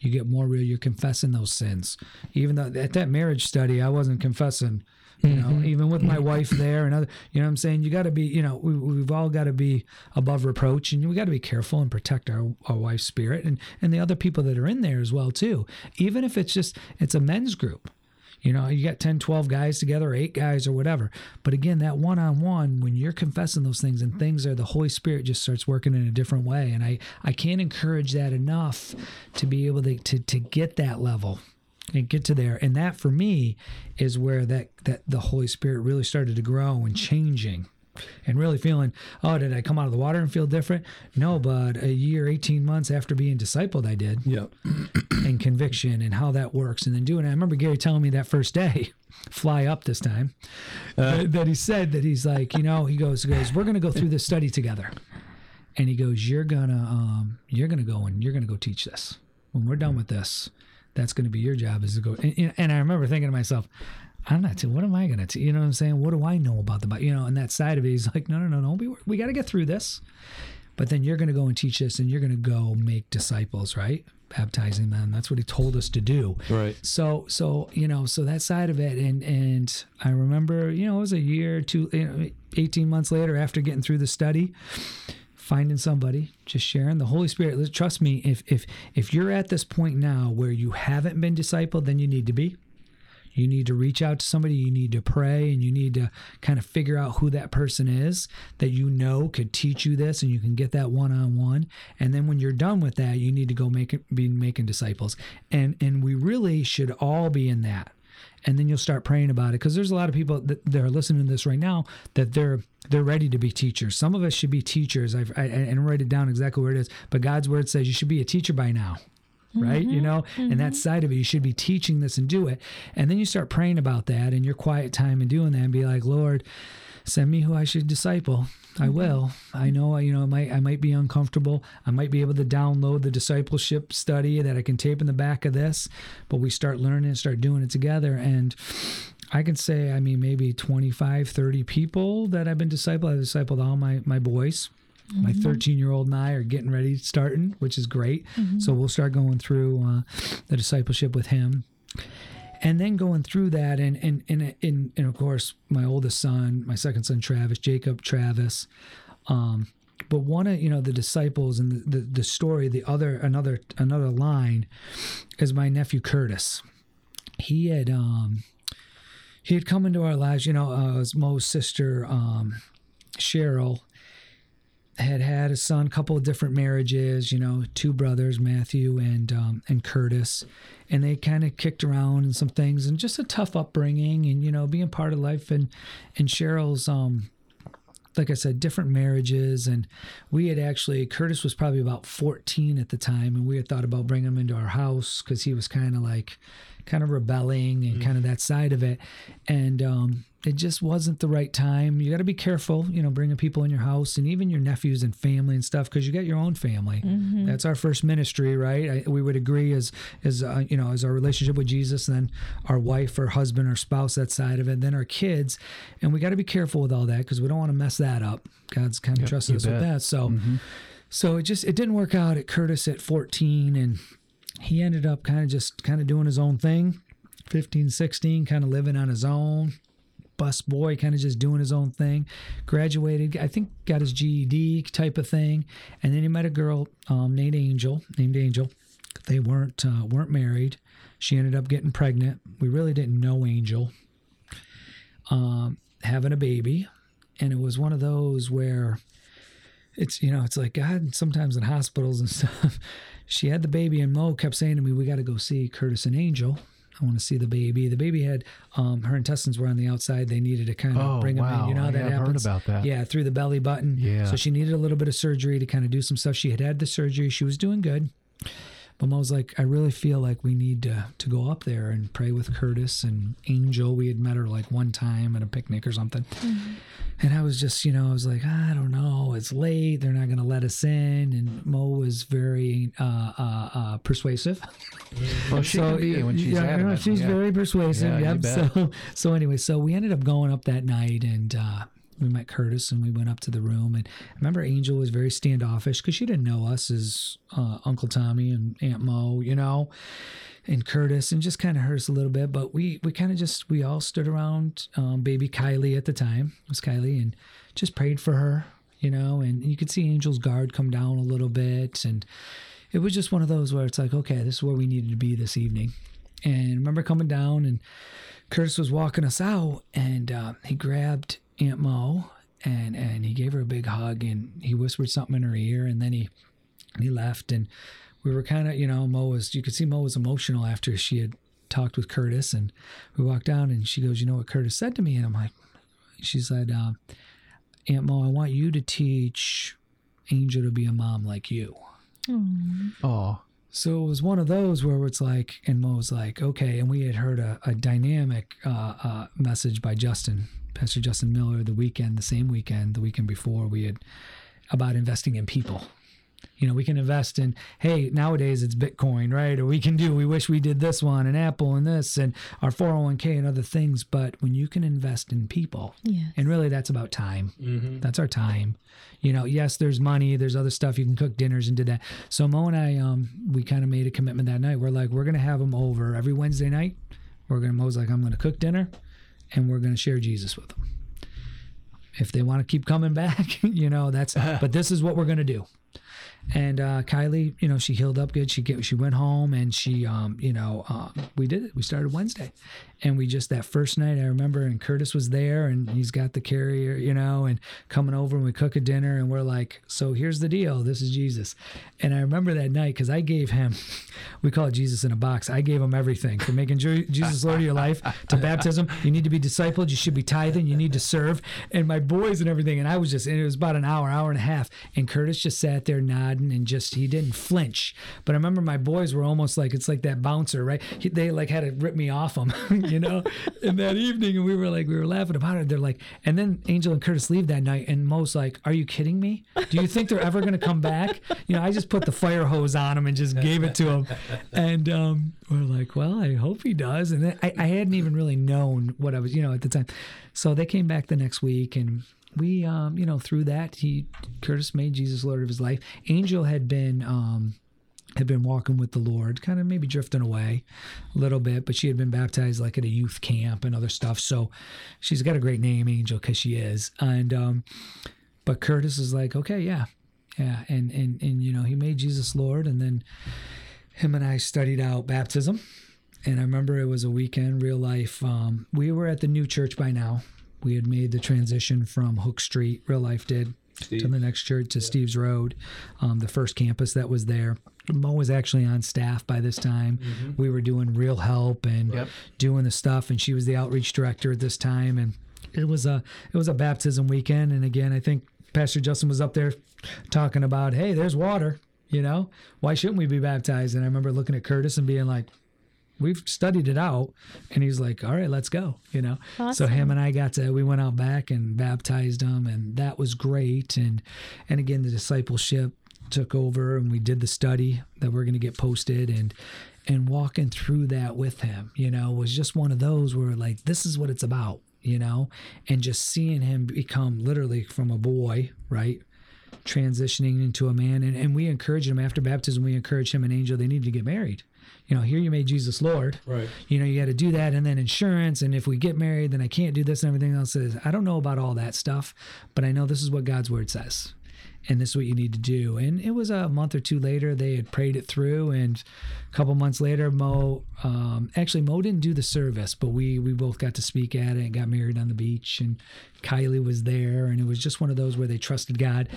You get more real. You're confessing those sins. Even though at that marriage study i wasn't confessing you know mm-hmm. even with my mm-hmm. wife there and other you know what i'm saying? You got to be you know we, we've all got to be above reproach and we got to be careful and protect our, our wife's spirit and and the other people that are in there as well too. Even if it's just it's a men's group you know, you got 10, 12 guys together, eight guys, or whatever. But again, that one on one, when you're confessing those things and things are, the Holy Spirit just starts working in a different way. And I, I can't encourage that enough to be able to, to, to get that level and get to there. And that for me is where that, that the Holy Spirit really started to grow and changing. And really feeling, oh, did I come out of the water and feel different? No, but a year, 18 months after being discipled, I did Yeah. *clears throat* and conviction and how that works and then doing it. I remember Gary telling me that first day, *laughs* fly up this time, uh, that he said that he's like, you know, he goes, he goes, we're going to go through this study together. And he goes, you're gonna, um, you're gonna go and you're gonna go teach this. When we're done with this, that's going to be your job is to go. And, and I remember thinking to myself, I'm not. What am I going to? T-? You know what I'm saying? What do I know about the Bible? You know, and that side of it, he's like, no, no, no, no. We we got to get through this. But then you're going to go and teach this, and you're going to go make disciples, right? Baptizing them. That's what he told us to do. Right. So, so you know, so that side of it, and and I remember, you know, it was a year, two, you know, eighteen months later after getting through the study, finding somebody, just sharing the Holy Spirit. Trust me, if if if you're at this point now where you haven't been discipled, then you need to be. You need to reach out to somebody, you need to pray, and you need to kind of figure out who that person is that you know could teach you this, and you can get that one on one. And then when you're done with that, you need to go make be making disciples. And and we really should all be in that. And then you'll start praying about it because there's a lot of people that, that are listening to this right now that they're they're ready to be teachers. Some of us should be teachers. I've, I and write it down exactly where it is. But God's word says you should be a teacher by now right? You mm-hmm. know, and that mm-hmm. side of it, you should be teaching this and do it. And then you start praying about that in your quiet time and doing that and be like, Lord, send me who I should disciple. I mm-hmm. will. I know, you know, I might, I might be uncomfortable. I might be able to download the discipleship study that I can tape in the back of this, but we start learning and start doing it together. And I can say, I mean, maybe 25, 30 people that I've been discipled. I've discipled all my, my boys. My mm-hmm. 13 year old and I are getting ready, starting, which is great. Mm-hmm. So we'll start going through uh, the discipleship with him. And then going through that, and and, and and and of course, my oldest son, my second son, Travis, Jacob, Travis. Um, but one of you know the disciples and the, the, the story, the other another another line, is my nephew Curtis. He had um, he had come into our lives. You know, uh, his Mo's sister um, Cheryl had had a son, a couple of different marriages, you know, two brothers, Matthew and um, and Curtis, and they kind of kicked around and some things, and just a tough upbringing, and you know, being part of life, and and Cheryl's, um, like I said, different marriages, and we had actually Curtis was probably about fourteen at the time, and we had thought about bringing him into our house because he was kind of like, kind of rebelling and kind of that side of it, and um, it just wasn't the right time. You got to be careful, you know, bringing people in your house and even your nephews and family and stuff because you got your own family. That's our first ministry, right? I, we would agree as as uh, you know as our relationship with Jesus, and then our wife or husband or spouse that side of it, then our kids, and we got to be careful with all that because we don't want to mess that up. God's kind of trusted you us with that, so so it just it didn't work out at Curtis at 14 and he ended up kind of just kind of doing his own thing 15 16 kind of living on his own bus boy kind of just doing his own thing graduated i think got his ged type of thing and then he met a girl um, named angel named angel. They weren't uh, weren't married. She ended up getting pregnant. We really didn't know angel um, having a baby and it was one of those where it's you know it's like god sometimes in hospitals and *laughs* stuff she had the baby and mo kept saying to me we got to go see curtis and angel. I want to see the baby. The baby had um her intestines were on the outside. They needed to kind of Oh, bring them wow. in. You know how Yeah, that I've heard happens? about that. yeah through the belly button. Yeah. so she needed a little bit of surgery to kind of do some stuff. She had had the surgery. She was doing good but Mo was like, I really feel like we need to, to go up there and pray with Curtis and Angel. We had met her like one time at a picnic or something. And I was just, you know, I was like, I don't know, it's late. They're not going to let us in. And Mo was very uh, uh, uh, persuasive. *laughs* Well, she can be when she's yeah, adamant. she's Yeah. very persuasive. Yeah, you yep. bet. So, so anyway, so we ended up going up that night and uh, we met Curtis and we went up to the room. And I remember Angel was very standoffish because she didn't know us as uh, Uncle Tommy and Aunt Mo, you know, and Curtis, and just kind of hurt us a little bit. But we we kind of just we all stood around um, baby Kylie at the time it was Kylie and just prayed for her, you know. And you could see Angel's guard come down a little bit, and it was just one of those where it's like, okay, this is where we needed to be this evening. And I remember coming down and Curtis was walking us out and uh, he grabbed Aunt Mo and, and he gave her a big hug and he whispered something in her ear and then he he left and we were kind of you know Mo was you could see Mo was emotional after she had talked with Curtis and we walked down and she goes you know what Curtis said to me? And I'm like she said uh, Aunt Mo I want you to teach Angel to be a mom like you. Oh, so it was one of those where it's like, and Mo was like, okay. And we had heard a, a dynamic uh, uh, message by Justin, Pastor Justin Miller, the weekend, the same weekend, the weekend before, we had about investing in people. You know, we can invest in, hey, nowadays it's Bitcoin, right? Or we can do, we wish we did this one and Apple and this and our 401k and other things. But when you can invest in people, Yes. and really that's about time. That's our time. You know, yes, there's money, there's other stuff you can cook dinners and do that. So Mo and I, um, we kind of made a commitment that night. We're like, we're gonna have them over every Wednesday night. We're gonna Mo's like, I'm gonna cook dinner, and we're gonna share Jesus with them. If they want to keep coming back, *laughs* you know, that's. *laughs* but this is what we're gonna do. And uh, Kylie, you know, she healed up good. She get, she went home and she, um, you know, uh, we did it. We started Wednesday, and we just that first night I remember, and Curtis was there, and he's got the carrier, you know, and coming over, and we cook a dinner, and we're like, so here's the deal. This is Jesus, and I remember that night because I gave him, *laughs* we call it Jesus in a box. I gave him everything from making Jesus Lord of your life to *laughs* baptism. You need to be discipled. You should be tithing. You need to serve, and my boys and everything. And I was just, and it was about an hour, hour and a half, and Curtis just sat there nodding and just he didn't flinch. But I remember my boys were almost like it's like that bouncer, right? He, they like had to rip me off him, *laughs* you know. in that evening, and we were like, we were laughing about it. They're like, and then Angel and Curtis leave that night, and Mo's like, "Are you kidding me? Do you think they're ever going to come back?" You know, I just put the fire hose on him and just gave it to him, and um, we're like, "Well, I hope he does." And then I, I hadn't even really known what I was, you know, at the time. So they came back the next week, and we, um, you know, through that, he Curtis made Jesus Lord of his life. Angel had been. Um, had been walking with the Lord, kind of maybe drifting away a little bit, but she had been baptized like at a youth camp and other stuff. So she's got a great name, Angel, because she is. And um, but Curtis is like, okay, yeah, yeah, and and and you know, he made Jesus Lord, and then him and I studied out baptism. And I remember it was a weekend, real life. Um, we were at the new church by now. We had made the transition from Hook Street, real life did, to the next church to Steve's Road, um, the first campus that was there. Mo was actually on staff by this time. We were doing real help and Yep. doing the stuff, and she was the outreach director at this time. And it was a it was a baptism weekend. And again, I think Pastor Justin was up there talking about, hey, there's water. You know, why shouldn't we be baptized? And I remember looking at Curtis and being like, we've studied it out and he's like all right let's go you know? So him and i got to we went out back and baptized him and that was great. And and again the discipleship took over and we did the study that we're going to get posted and and walking through that with him you know was just one of those where like this is what it's about you know? And just seeing him become literally from a boy right transitioning into a man. And, and we encouraged him after baptism we encouraged him and angel they need to get married you know here you made jesus lord. Right. you know you got to do that and then insurance and if we get married then i can't do this and everything else. Is i don't know about all that stuff but i know this is what god's word says and this is what you need to do and it was a month or two later they had prayed it through and a couple months later mo um, actually mo didn't do the service but we we both got to speak at it and got married on the beach and kylie was there and it was just one of those where they trusted god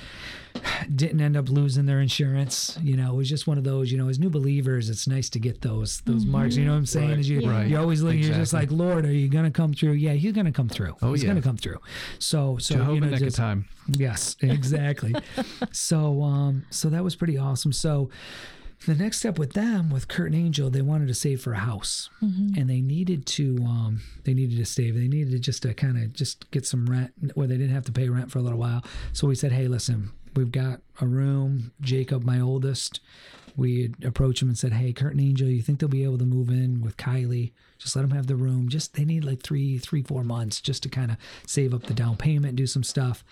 *sighs* didn't end up losing their insurance. You know, it was just one of those. You know, as new believers, it's nice to get those those marks. You know what I'm saying? As you Right. you always look, you're just like, Lord, are you going to come through? Yeah, He's going to come through. Oh, He's yeah. going to come through. So so Jehovah you know, just- time. Yes, *laughs* exactly. So um so that was pretty awesome. So the next step with them with Kurt and Angel, they wanted to save for a house, and they needed to um they needed to save. They needed to just to kind of just get some rent where they didn't have to pay rent for a little while. So we said, hey, listen, we've got a room. Jacob, my oldest, we approached him and said, hey, Kurt and Angel, you think they'll be able to move in with Kylie? Just let them have the room. Just they need like three, three, four months just to kind of save up the down payment, do some stuff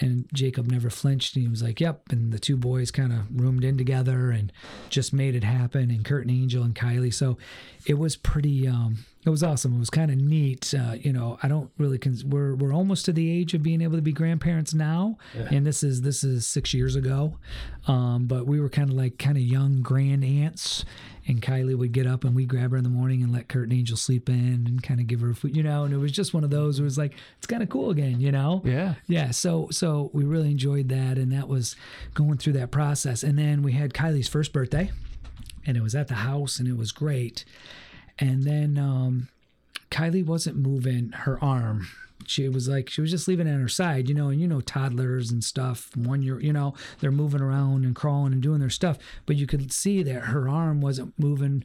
and Jacob never flinched. And he was like, "Yep." And the two boys kind of roomed in together and just made it happen. And Kurt and Angel and Kylie. So it was pretty. Um, it was awesome. It was kind of neat. Uh, you know, I don't really. Cons- we're we're almost to the age of being able to be grandparents now, and this is this is six years ago. Um, but we were kind of like kind of young grand aunts. And Kylie would get up and we grab her in the morning and let Kurt and Angel sleep in and kind of give her food, you know. And it was just one of those. It was like it's kind of cool again, you know Yeah. yeah so so we really enjoyed that and that was going through that process and then we had kylie's first birthday and it was at the house and it was great and then um kylie wasn't moving her arm she was like she was just leaving it on her side you know and you know toddlers and stuff one year you know they're moving around and crawling and doing their stuff but you could see that her arm wasn't moving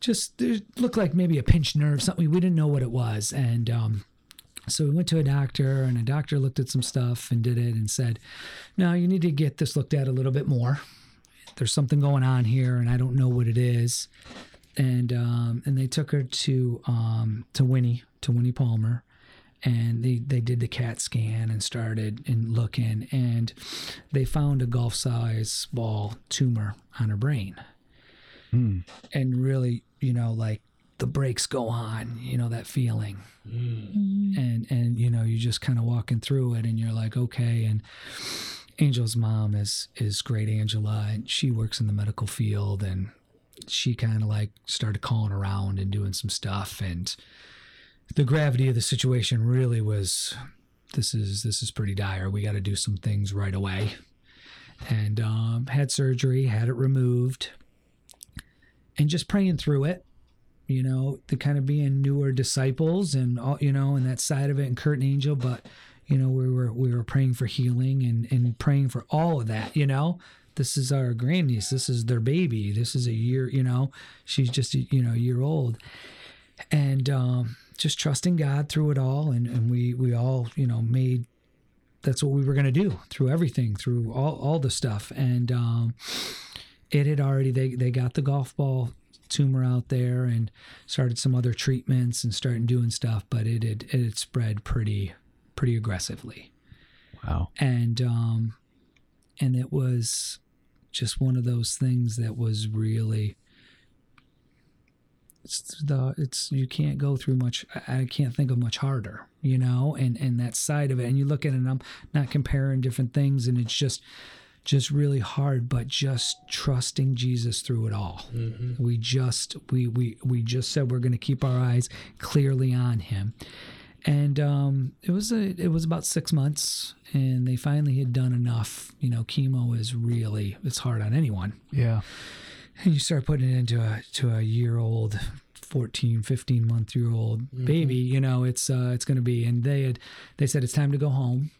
just looked like maybe a pinched nerve something we didn't know what it was and um so we went to a doctor, and a doctor looked at some stuff and did it and said, No, you need to get this looked at a little bit more. There's something going on here, and I don't know what it is. And um, and they took her to um, to Winnie to Winnie Palmer, and they they did the CAT scan and started and looking, and they found a golf size ball tumor on her brain. And really, you know, like the brakes go on, you know, that feeling. And and you know, you're just kind of walking through it and you're like, okay, and Angel's mom is is great Angela and she works in the medical field and she kind of like started calling around and doing some stuff and the gravity of the situation really was this is this is pretty dire. We got to do some things right away. And um, had surgery, had it removed, and just praying through it you know the kind of being newer disciples and all you know and that side of it and kurt and angel but you know we were we were praying for healing and and praying for all of that you know this is our grandniece this is their baby this is a year you know she's just you know a year old. And um just trusting god through it all. And and we we all you know made that's what we were going to do through everything through all all the stuff. And um it had already they they got the golf ball tumor out there and started some other treatments and started doing stuff but it had it had spread pretty pretty aggressively. Wow. and um and it was just one of those things that was really it's the it's you can't go through much I can't think of much harder you know and and that side of it. And you look at it and I'm not comparing different things and it's just just really hard but just trusting Jesus through it all. Mm-hmm. We just we we we just said we're going to keep our eyes clearly on him and um, it was a it was about six months, and they finally had done enough. You know, chemo is really it's hard on anyone, Yeah. and you start putting it into a to a year old 14 15 month year old baby you know it's uh it's gonna be and they had they said it's time to go home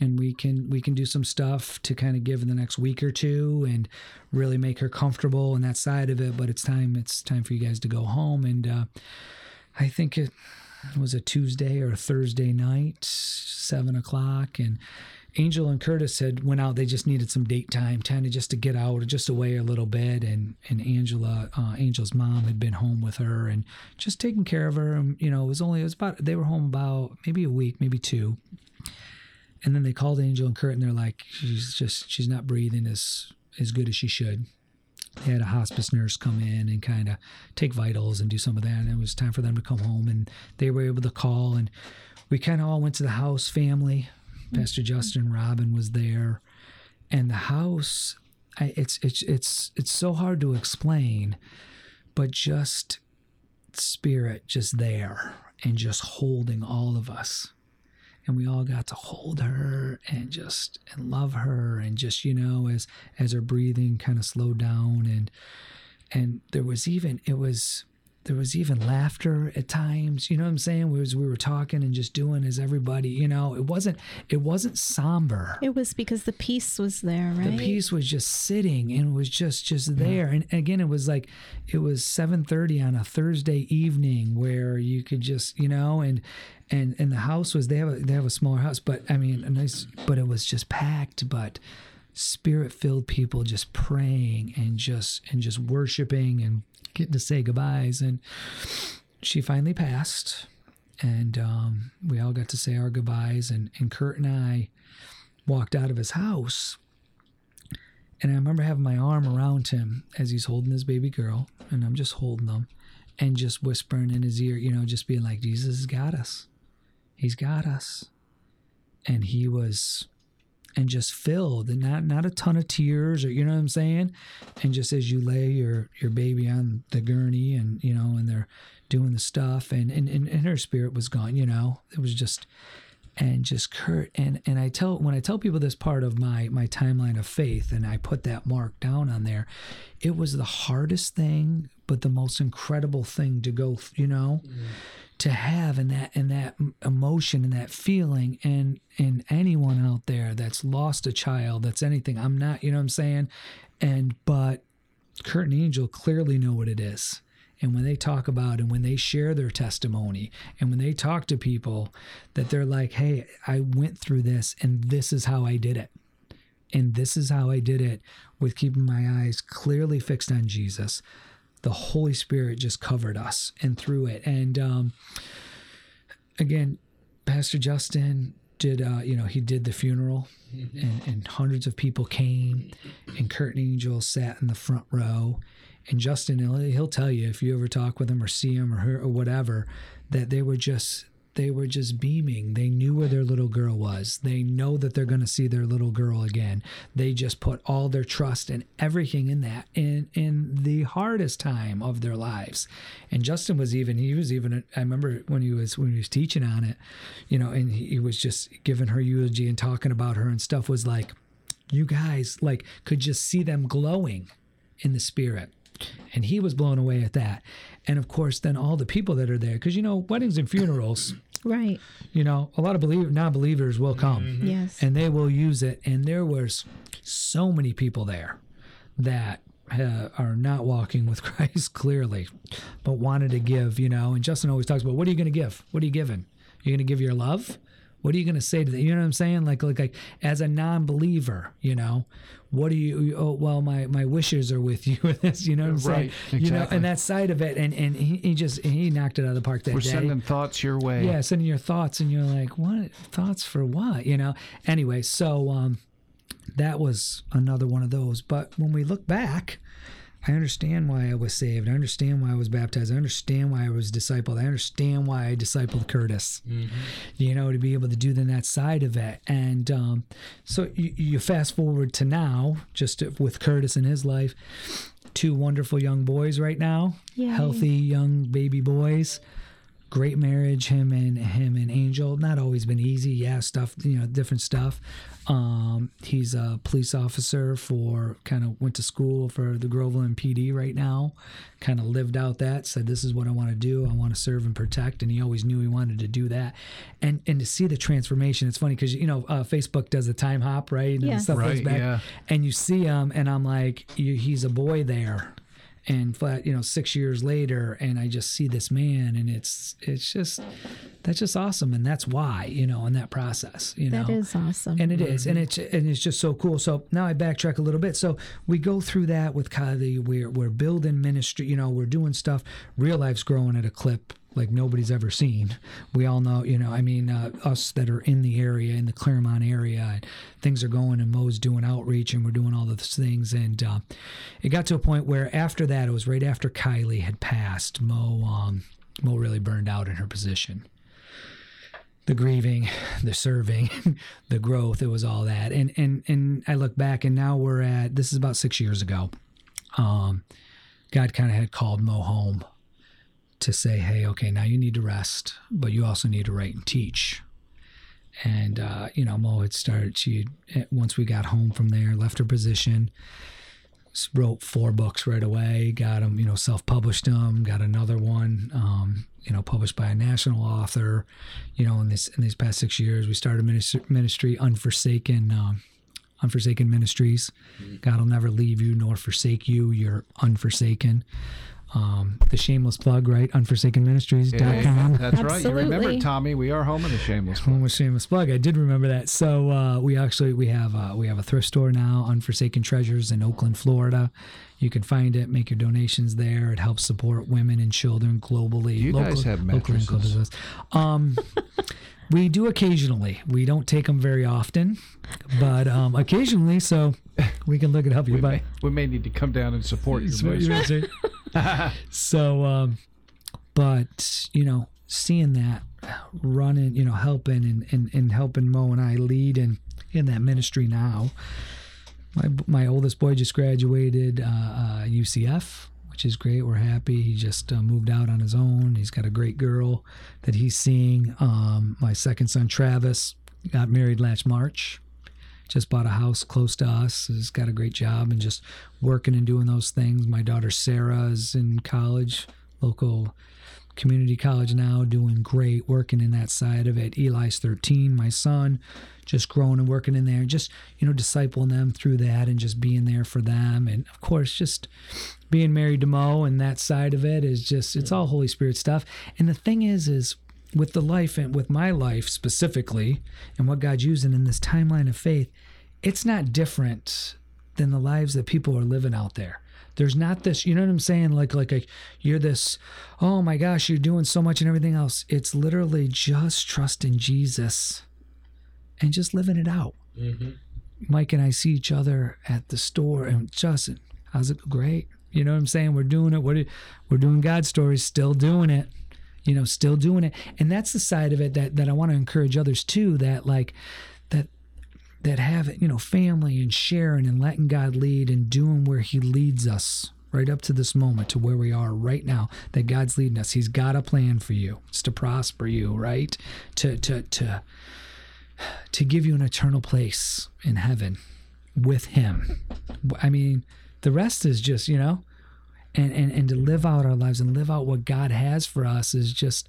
and we can we can do some stuff to kind of give in the next week or two and really make her comfortable in that side of it but it's time it's time for you guys to go home and uh i think it was a tuesday or a thursday night seven o'clock and Angel and Curtis had went out. They just needed some date time, kind of just to get out, just away a little bit. And and Angela, uh, Angel's mom, had been home with her and just taking care of her. And you know, it was only it was about they were home about maybe a week, maybe two. And then they called Angel and Kurt, and they're like, she's just she's not breathing as as good as she should. They had a hospice nurse come in and kind of take vitals and do some of that. And it was time for them to come home, and they were able to call. And we kind of all went to the house, family. Mm-hmm. Pastor Justin Robin was there, and the house. I, it's it's it's it's so hard to explain, but just spirit just there and just holding all of us and we all got to hold her and just and love her and just you know as as her breathing kind of slowed down and and there was even it was there was even laughter at times you know what i'm saying we was we were talking and just doing as everybody you know it wasn't it wasn't somber. It was because the peace was there, right? the peace was just sitting and was just just there. And again it was like it was 7:30 on a Thursday evening where you could just you know and and and the house was they have a they have a smaller house but I mean a nice but it was just packed but spirit filled people just praying and just and just worshiping and getting to say goodbyes and she finally passed and um, we all got to say our goodbyes and, and Kurt and I walked out of his house and I remember having my arm around him as he's holding his baby girl, and I'm just holding him and just whispering in his ear, you know, just being like, Jesus has got us. He's got us. And he was and just filled and not not a ton of tears or you know what I'm saying? And just as you lay your your baby on the gurney and you know, and they're doing the stuff and and, and, and her spirit was gone, you know. It was just and just Kurt and and I tell when I tell people this part of my my timeline of faith and I put that mark down on there, it was the hardest thing but the most incredible thing to go, you know, mm-hmm. To have and that and that emotion and that feeling and and anyone out there that's lost a child, that's anything. I'm not, you know what I'm saying? And but Kurt and Angel clearly know what it is. And when they talk about and when they share their testimony and when they talk to people that they're like, hey, I went through this and this is how I did it. And this is how I did it with keeping my eyes clearly fixed on Jesus. The Holy Spirit just covered us and through it. And um, again, Pastor Justin did, uh, you know, he did the funeral and, and hundreds of people came and Kurt and Angel sat in the front row. And Justin, he'll, he'll tell you if you ever talk with him or see him or her or whatever, that they were just they were just beaming. They knew where their little girl was. They know that they're going to see their little girl again. They just put all their trust and everything in that in in the hardest time of their lives. And Justin was even he was even I remember when he was when he was teaching on it, you know, and he, he was just giving her eulogy and talking about her and stuff was like you guys like could just see them glowing in the spirit and he was blown away at that and of course then all the people that are there because you know weddings and funerals Right. you know a lot of believer non-believers will come Yes. and they will use it and there was so many people there that uh, are not walking with *laughs* christ clearly but wanted to give you know and justin always talks about what are you going to give what are you giving you're going to give your love what are you going to say to them? You know what I'm saying? Like, like, like, as a non-believer, you know, what do you? Oh, well, my my wishes are with you. *laughs* with this, you know what I'm saying? Right, You know, exactly. and that side of it, and and he, he just he knocked it out of the park that We're day. sending thoughts your way. Yeah, sending your thoughts, and you're like, what thoughts for what? You know. Anyway, so um, that was another one of those. But when we look back, I understand why I was saved. I understand why I was baptized. I understand why I was discipled. I understand why I discipled Curtis. You know, to be able to do then that side of it. And um, so you, you fast forward to now, just with Curtis and his life, two wonderful young boys right now, Yay. healthy young baby boys great marriage. Him and him and Angel. Not always been easy. Yeah, stuff. You know, different stuff. Um, he's a police officer for kind of went to school for the Groveland PD right now. Kind of lived out that. Said this is what I want to do. I want to serve and protect. And he always knew he wanted to do that. And and to see the transformation, it's funny because you know uh, Facebook does a time hop, right? And Yeah. stuff goes back. yeah. And you see him, and I'm like, you, he's a boy there and flat you know six years later and i just see this man and it's it's just that's just awesome and that's why you know in that process you know That is awesome. and it is, and it's and it's just so cool. So now I backtrack a little bit. So we go through that with Kylie. We're we're building ministry. You know, we're doing stuff. Real life's growing at a clip like nobody's ever seen. We all know. You know, I mean, uh, us that are in the area, in the Clermont area, things are going. And Mo's doing outreach, and we're doing all those things. And uh, it got to a point where after that, it was right after Kylie had passed. Mo, um, Mo really burned out in her position the grieving, the serving, *laughs* the growth. It was all that. And and and I look back and now we're at this is about six years ago. Um, God kind of had called Mo home to say, hey, okay, now you need to rest, but you also need to write and teach. And uh, you know, Mo had started. She once we got home from there, left her position, wrote four books right away. Got them, you know, self-published them. Got another one, um, you know, published by a national author. You know, in this in these past six years, we started ministry, ministry Unforsaken, um, Unforsaken Ministries. God will never leave you nor forsake you. You're unforsaken. Um, the shameless plug, right? Unforsakenministries.com. That's right. You remember, Tommy, we are home in the shameless. Home with shameless plug. I did remember that. So uh, we actually we have uh, we have a thrift store now, Unforsaken Treasures in Oakland, Florida. You can find it, make your donations there. It helps support women and children globally. You guys have local and global mattresses. business. Um, we do occasionally. We don't take them very often, but um, occasionally. So we can look it up. You We may, we may need to come down and support your your *laughs* so, um, but you know, seeing that running, you know, helping and, and, and helping Mo and I lead in in that ministry now. My my oldest boy just graduated uh, uh, UCF, which is great. We're happy. He just uh, moved out on his own. He's got a great girl that he's seeing. Um, my second son Travis got married last March just bought a house close to us has got a great job and just working and doing those things my daughter sarah is in college local community college now doing great working in that side of it. Eli's 13 my son just growing and working in there just you know discipling them through that and just being there for them. And of course just being married to mo and that side of it is just it's all holy spirit stuff. And the thing is is with the life and with my life specifically and what God's using in this timeline of faith, it's not different than the lives that people are living out there. There's not this, you know what I'm saying? Like, like, like you're this, oh my gosh, you're doing so much and everything else. It's literally just trusting Jesus and just living it out. Mm-hmm. Mike and I see each other at the store and Justin, how's it? Great. You know what I'm saying? We're doing it. We're, we're doing God stories, still doing it you know still doing it and that's the side of it that that i want to encourage others too that like that have you know family and sharing and letting god lead and doing where he leads us right up to this moment to where we are right now that god's leading us. He's got a plan for you. It's to prosper you right? To to to to give you an eternal place in heaven with him. I mean the rest is just you know and, and and to live out our lives and live out what God has for us is just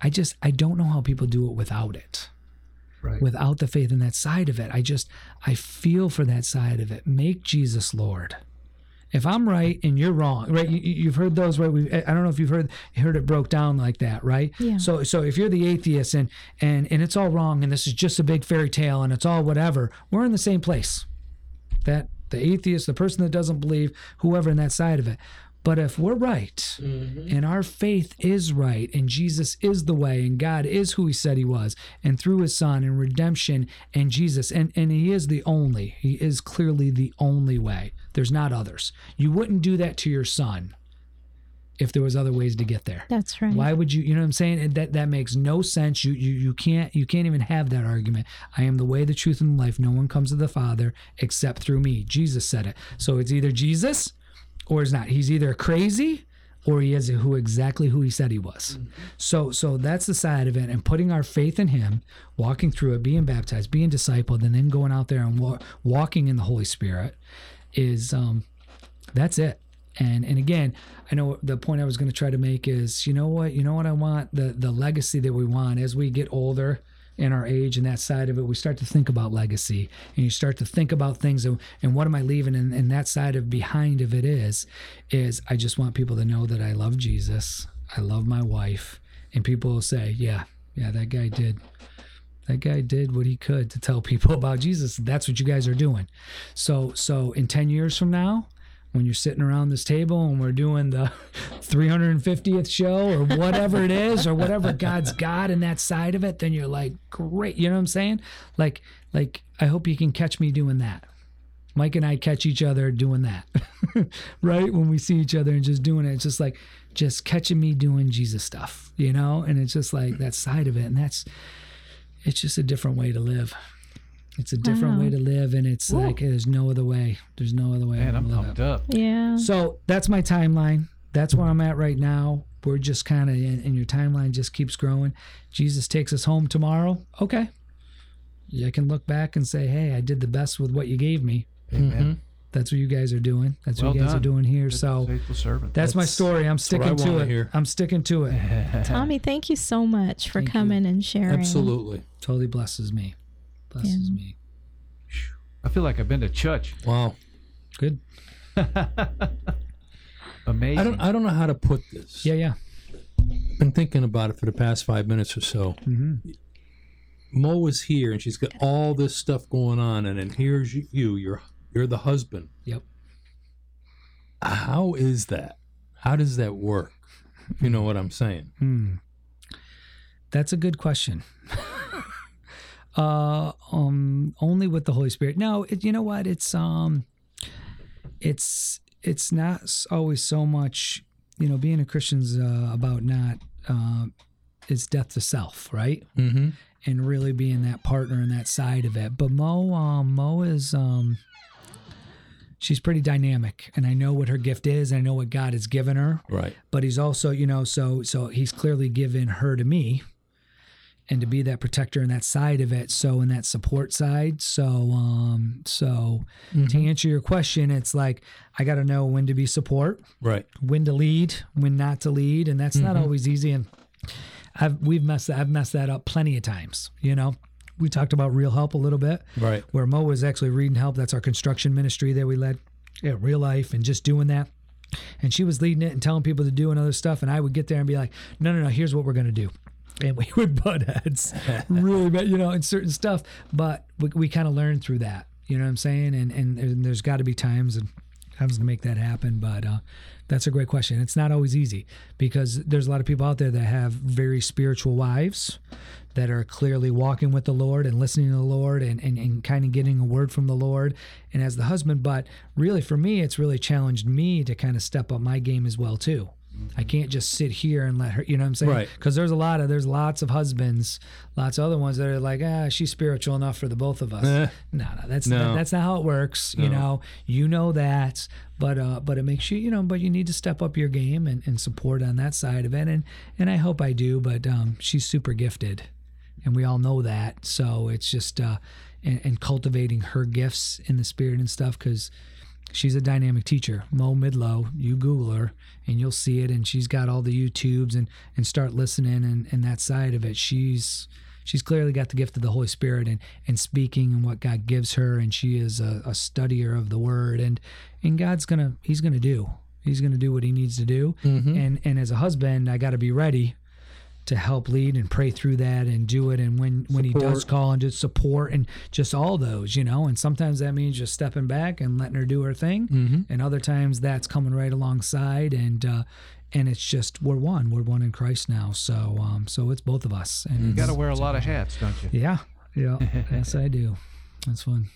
I just I don't know how people do it without it. Right. Without the faith in that side of it. I just I feel for that side of it. Make Jesus Lord. If I'm right and you're wrong, right? You, you- you've heard those, right? We, I don't know if you've heard heard it broke down like that, right? Yeah. So, so if you're the atheist and and and it's all wrong and this is just a big fairy tale and it's all whatever, we're in the same place that the atheist, the person that doesn't believe, whoever in that side of it. But if we're right mm-hmm. and our faith is right and Jesus is the way and God is who he said he was and through his son and redemption and Jesus and, and he is the only, he is clearly the only way. There's not others. You wouldn't do that to your son if there was other ways to get there. That's right. Why would you? You know what I'm saying? That that makes no sense. You you you can't you can't even have that argument. I am the way, the truth, and the life. No one comes to the Father except through me. Jesus said it. So it's either Jesus or it's not. He's either crazy or he is who exactly who he said he was. So so that's the side of it and putting our faith in him, walking through it, being baptized, being discipled and then going out there and wa- walking in the Holy Spirit is um that's it. And and again, I know the point I was going to try to make is, you know what, you know what I want the the legacy that we want as we get older in our age and that side of it, we start to think about legacy and you start to think about things and, and what am I leaving? And, and that side of behind of it is, is I just want people to know that I love Jesus. I love my wife. And people will say, yeah, yeah, that guy did. That guy did what he could to tell people *laughs* about Jesus. That's what you guys are doing. So, so in 10 years from now, when you're sitting around this table and we're doing the *laughs* 350th show or whatever it is or whatever God's got in that side of it, then you're like, great. You know what I'm saying? Like, like I hope you can catch me doing that. Mike and I catch each other doing that, *laughs* right? When we see each other and just doing it, it's just like just catching me doing Jesus stuff, you know? And it's just like that side of it. And that's, it's just a different way to live. It's a different Wow. way to live. And it's like, there's no other way. There's no other way. Man, to I'm live pumped it. up. Yeah. So that's my timeline. That's where I'm at right now. We're just kind of, and your timeline just keeps growing. Jesus takes us home tomorrow. Okay. Yeah, I can look back and say, hey, I did the best with what you gave me. Amen. Mm-hmm. That's what you guys are doing. That's Well what you guys done. are doing here. So Faithful servant. that's, my story. I'm that's what I sticking to wanna it. hear. I'm sticking to it. *laughs* Tommy, thank you so much for Thank you. coming and sharing. Absolutely. Totally blesses me. Blesses Yeah. me. I feel like I've been to church. Wow. Good. Amazing. *laughs* I don't I don't know how to put this. Yeah, yeah. been thinking about it for the past five minutes or so. Mm-hmm. Mo is here, and she's got all this stuff going on, and then here's you. you you're you're the husband. Yep. How is that? How does that work? You know what I'm saying. Hmm. That's a good question. *laughs* uh, um, only with the Holy Spirit. No, it, you know what? It's um, it's it's not always so much. You know, being a Christian's uh, about not. Uh, it's death to self, right? Mm-hmm. and really being that partner and that side of it. But Mo, um, Mo is um, she's pretty dynamic, and I know what her gift is. I know what God has given her. Right. But he's also, you know, so so he's clearly given her to me, and to be that protector and that side of it. So in that support side. So um, so to answer your question, it's like I got to know when to be support Right. when to lead, when not to lead, and that's not always easy. And I've we've messed I've messed that up plenty of times. You know, we talked about real help a little bit, Right. where Mo was actually reading help. That's our construction ministry that we led at Real Life, and just doing that. And she was leading it and telling people to do and other stuff, and I would get there and be like, "No, no, no. Here's what we're gonna do." And we would butt heads, *laughs* really, but you know, in certain stuff. But we, we kind of learned through that. You know what I'm saying? And and, and there's got to be times and times to make that happen. But uh, that's a great question. It's not always easy because there's a lot of people out there that have very spiritual wives that are clearly walking with the Lord and listening to the Lord and, and, and kind of getting a word from the Lord and as the husband. But really, for me, it's really challenged me to kind of step up my game as well, too. I can't just sit here and let her, you know what I'm saying? Right. Because there's a lot of, there's lots of husbands, lots of other ones that are like, ah, she's spiritual enough for the both of us. Eh. No, no, that's No. that's not how it works. You know, you know that, but uh, but it makes you, you know, but you need to step up your game and, and support on that side of it, and and I hope I do. But um, she's super gifted, and we all know that. So it's just uh, and, and cultivating her gifts in the spirit and stuff because she's a dynamic teacher. Mo Midlow, you Google her and you'll see it. And she's got all the YouTubes and and start listening and and that side of it. She's she's clearly got the gift of the Holy Spirit and and speaking and what God gives her. And she is a, a studier of the Word. And and God's gonna He's gonna do. He's gonna do what He needs to do. Mm-hmm. And and as a husband, I got to be ready to help lead and pray through that and do it and when when he does call and just support and just all those you know and sometimes that means just stepping back and letting her do her thing Mm-hmm. and other times that's coming right alongside and uh and it's just we're one we're one in christ now so um so it's both of us and You got to wear a lot of hats, don't you? yeah yeah *laughs* yes i do that's fun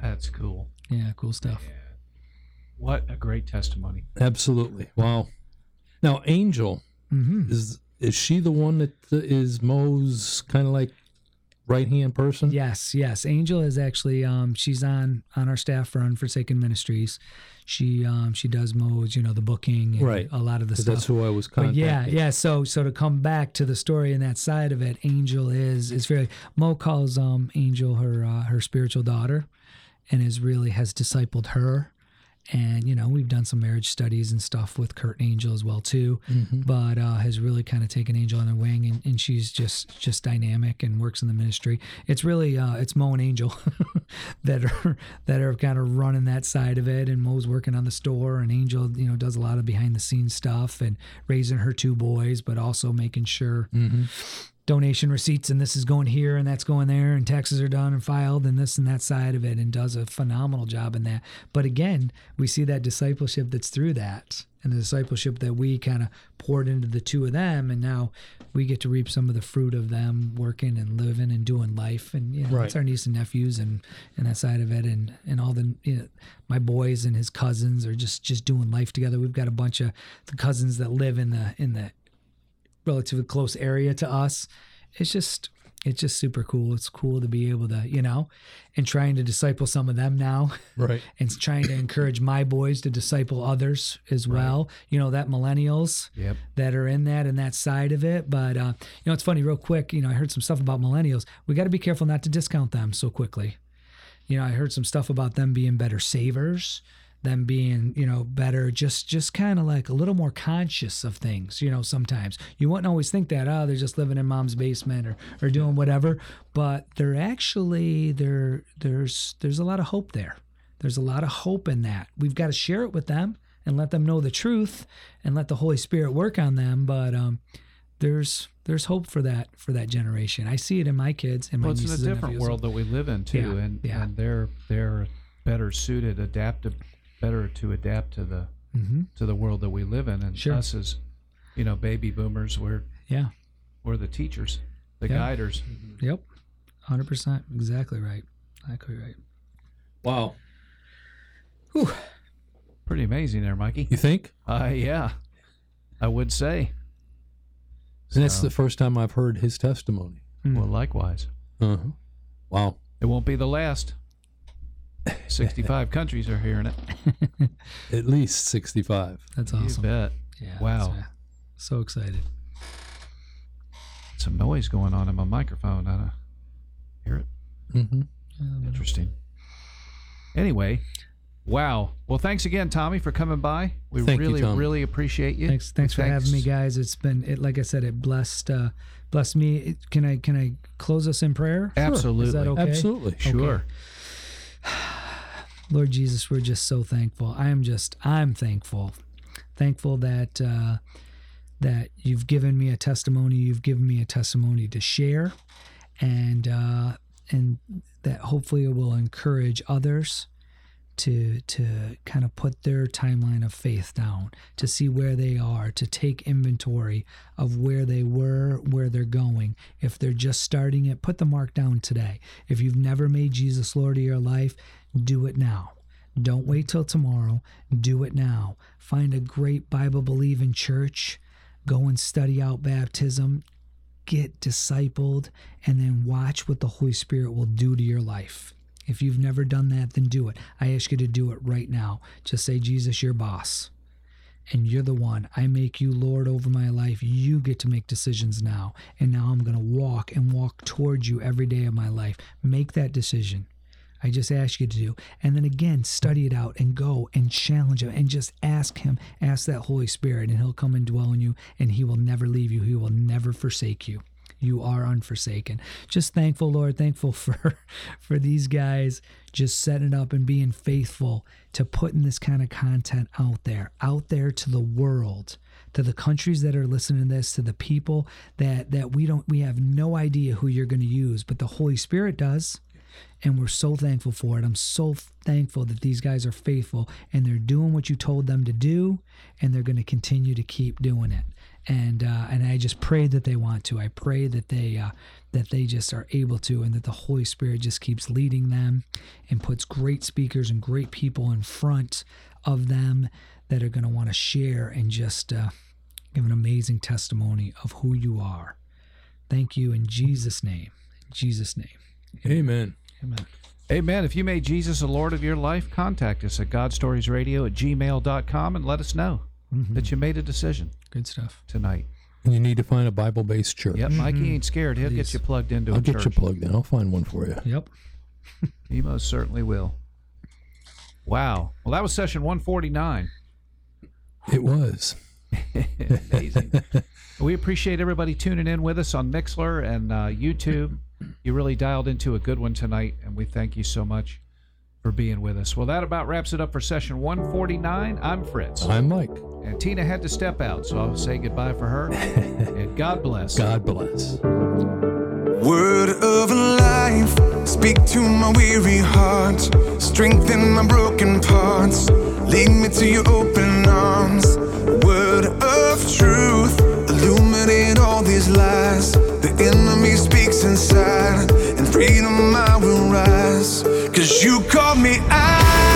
That's cool. yeah cool stuff What a great testimony. Absolutely. Wow. Now, Angel mm-hmm. is is she the one that is Mo's kind of like right hand person. Yes, yes. Angel is actually um, she's on on our staff for Unforsaken Ministries. She um, she does Mo's, you know, the booking, and Right. A lot of the stuff. that's who I was But contacting. yeah, yeah. So so to come back to the story and that side of it, Angel is is very Mo calls um Angel her uh, her spiritual daughter, and is really has discipled her. And you know we've done some marriage studies and stuff with Kurt and Angel as well too, but uh, has really kind of taken Angel on the wing, and, and she's just just dynamic and works in the ministry. It's really uh, it's Mo and Angel *laughs* that are that are kind of running that side of it, and Mo's working on the store, and Angel you know does a lot of behind the scenes stuff and raising her two boys, but also making sure donation receipts and this is going here and that's going there and taxes are done and filed and this and that side of it and does a phenomenal job in that. But again, we see that discipleship that's through that and the discipleship that we kind of poured into the two of them and now we get to reap some of the fruit of them working and living and doing life and you know Right. it's our niece and nephews and and that side of it and and all the you know my boys and his cousins are just just doing life together we've got a bunch of the cousins that live in the in the relatively close area to us. It's just it's just super cool. It's cool to be able to, you know, and trying to disciple some of them now *laughs* Right. and trying to encourage my boys to disciple others as well. You know, that millennials Yep. that are in that and that side of it. But uh, you know, it's funny, real quick, you know, I heard some stuff about millennials. We got to be careful not to discount them so quickly. You know, I heard some stuff about them being better savers, them being, you know, better just just kind of like a little more conscious of things, you know, sometimes. You wouldn't always think that, oh, they're just living in mom's basement or or doing whatever, but they're actually there there's there's a lot of hope there. There's a lot of hope in that. We've got to share it with them and let them know the truth and let the Holy Spirit work on them, but um there's there's hope for that for that generation. I see it in my kids and my Well, it's in a nieces different world that we live in too, Yeah, and yeah. and they're they're better suited, adaptive, better to adapt to the hmm to the world that we live in. And Sure. us as you know, baby boomers, we're Yeah. we're the teachers, the Yeah. guiders. Yep. Hundred percent. Exactly right. Exactly right. Wow. Pretty amazing there, Mikey. You think? Uh, yeah, I would say. And that's So- the first time I've heard his testimony. Well, likewise. Uh-huh. Wow. It won't be the last. 65 *laughs* countries are hearing it. *laughs* At least 65. That's You awesome. bet. Yeah. Wow. that's, uh, So excited. Some noise going on in my microphone. I don't hear it. Mm-hmm. Interesting. Anyway, wow. Well, thanks again, Tommy, for coming by. We Thank you, really, Tommy. really appreciate you. Thanks. Thanks for having me, guys. It's been it. Like I said, it blessed uh, blessed me. It- Can I can I close us in prayer? Absolutely. Is that okay? Absolutely. Sure. Lord Jesus, we're just so thankful. I am just, I'm thankful, thankful that uh, that you've given me a testimony. You've given me a testimony to share, and uh, and that hopefully it will encourage others to to kind of put their timeline of faith down, to see where they are, to take inventory of where they were, where they're going. If they're just starting it, put the mark down today. If you've never made Jesus Lord of your life, do it now. Don't wait till tomorrow. Do it now. Find a great Bible believing church. Go and study out baptism. Get discipled and then watch what the Holy Spirit will do to your life. If you've never done that, then do it. I ask you to do it right now. Just say, Jesus, your boss and you're the one. I make you Lord over my life. You get to make decisions now. And now I'm going to walk and walk towards you every day of my life. Make that decision. I just ask you to do. And then again, study it out and go and challenge him and just ask him, ask that Holy Spirit, and he'll come and dwell in you and he will never leave you. He will never forsake you. You are unforsaken. Just thankful, Lord, thankful *laughs* for for these guys just setting up and being faithful to putting this kind of content out there, out there to the world, to the countries that are listening to this, to the people that that we don't we have no idea who you're going to use, but the Holy Spirit does and we're so thankful for it. I'm so thankful that these guys are faithful and they're doing what you told them to do, and they're going to continue to keep doing it. And uh, and I just pray that they want to. I pray that they uh, that they just are able to, and that the Holy Spirit just keeps leading them and puts great speakers and great people in front of them that are going to want to share and just uh, give an amazing testimony of who you are. Thank you in Jesus' name. In In Jesus' name. Amen. Amen. Amen. If you made Jesus the Lord of your life, contact us at godstoriesradio at gmail.com and let us know Mm-hmm. that you made a decision Good stuff. tonight. And you need to find a Bible based church. Yep, Mikey ain't scared. He'll get you plugged into a channel. I'll get you plugged in. I'll find one for you. Yep. *laughs* He most certainly will. Wow. Well, that was session 149. It was. *laughs* Amazing. *laughs* we appreciate everybody tuning in with us on Mixlr and uh, YouTube. You really dialed into a good one tonight, and we thank you so much for being with us. Well, that about wraps it up for session 149. I'm Fritz. I'm Mike. And Tina had to step out, so I'll say goodbye for her. *laughs* and God bless. God bless. Word of life, speak to my weary heart, strengthen my broken parts, lead me to your open arms. Word of truth, illuminate all these lies. The enemy speaks inside, and freedom I will rise. Cause you called me out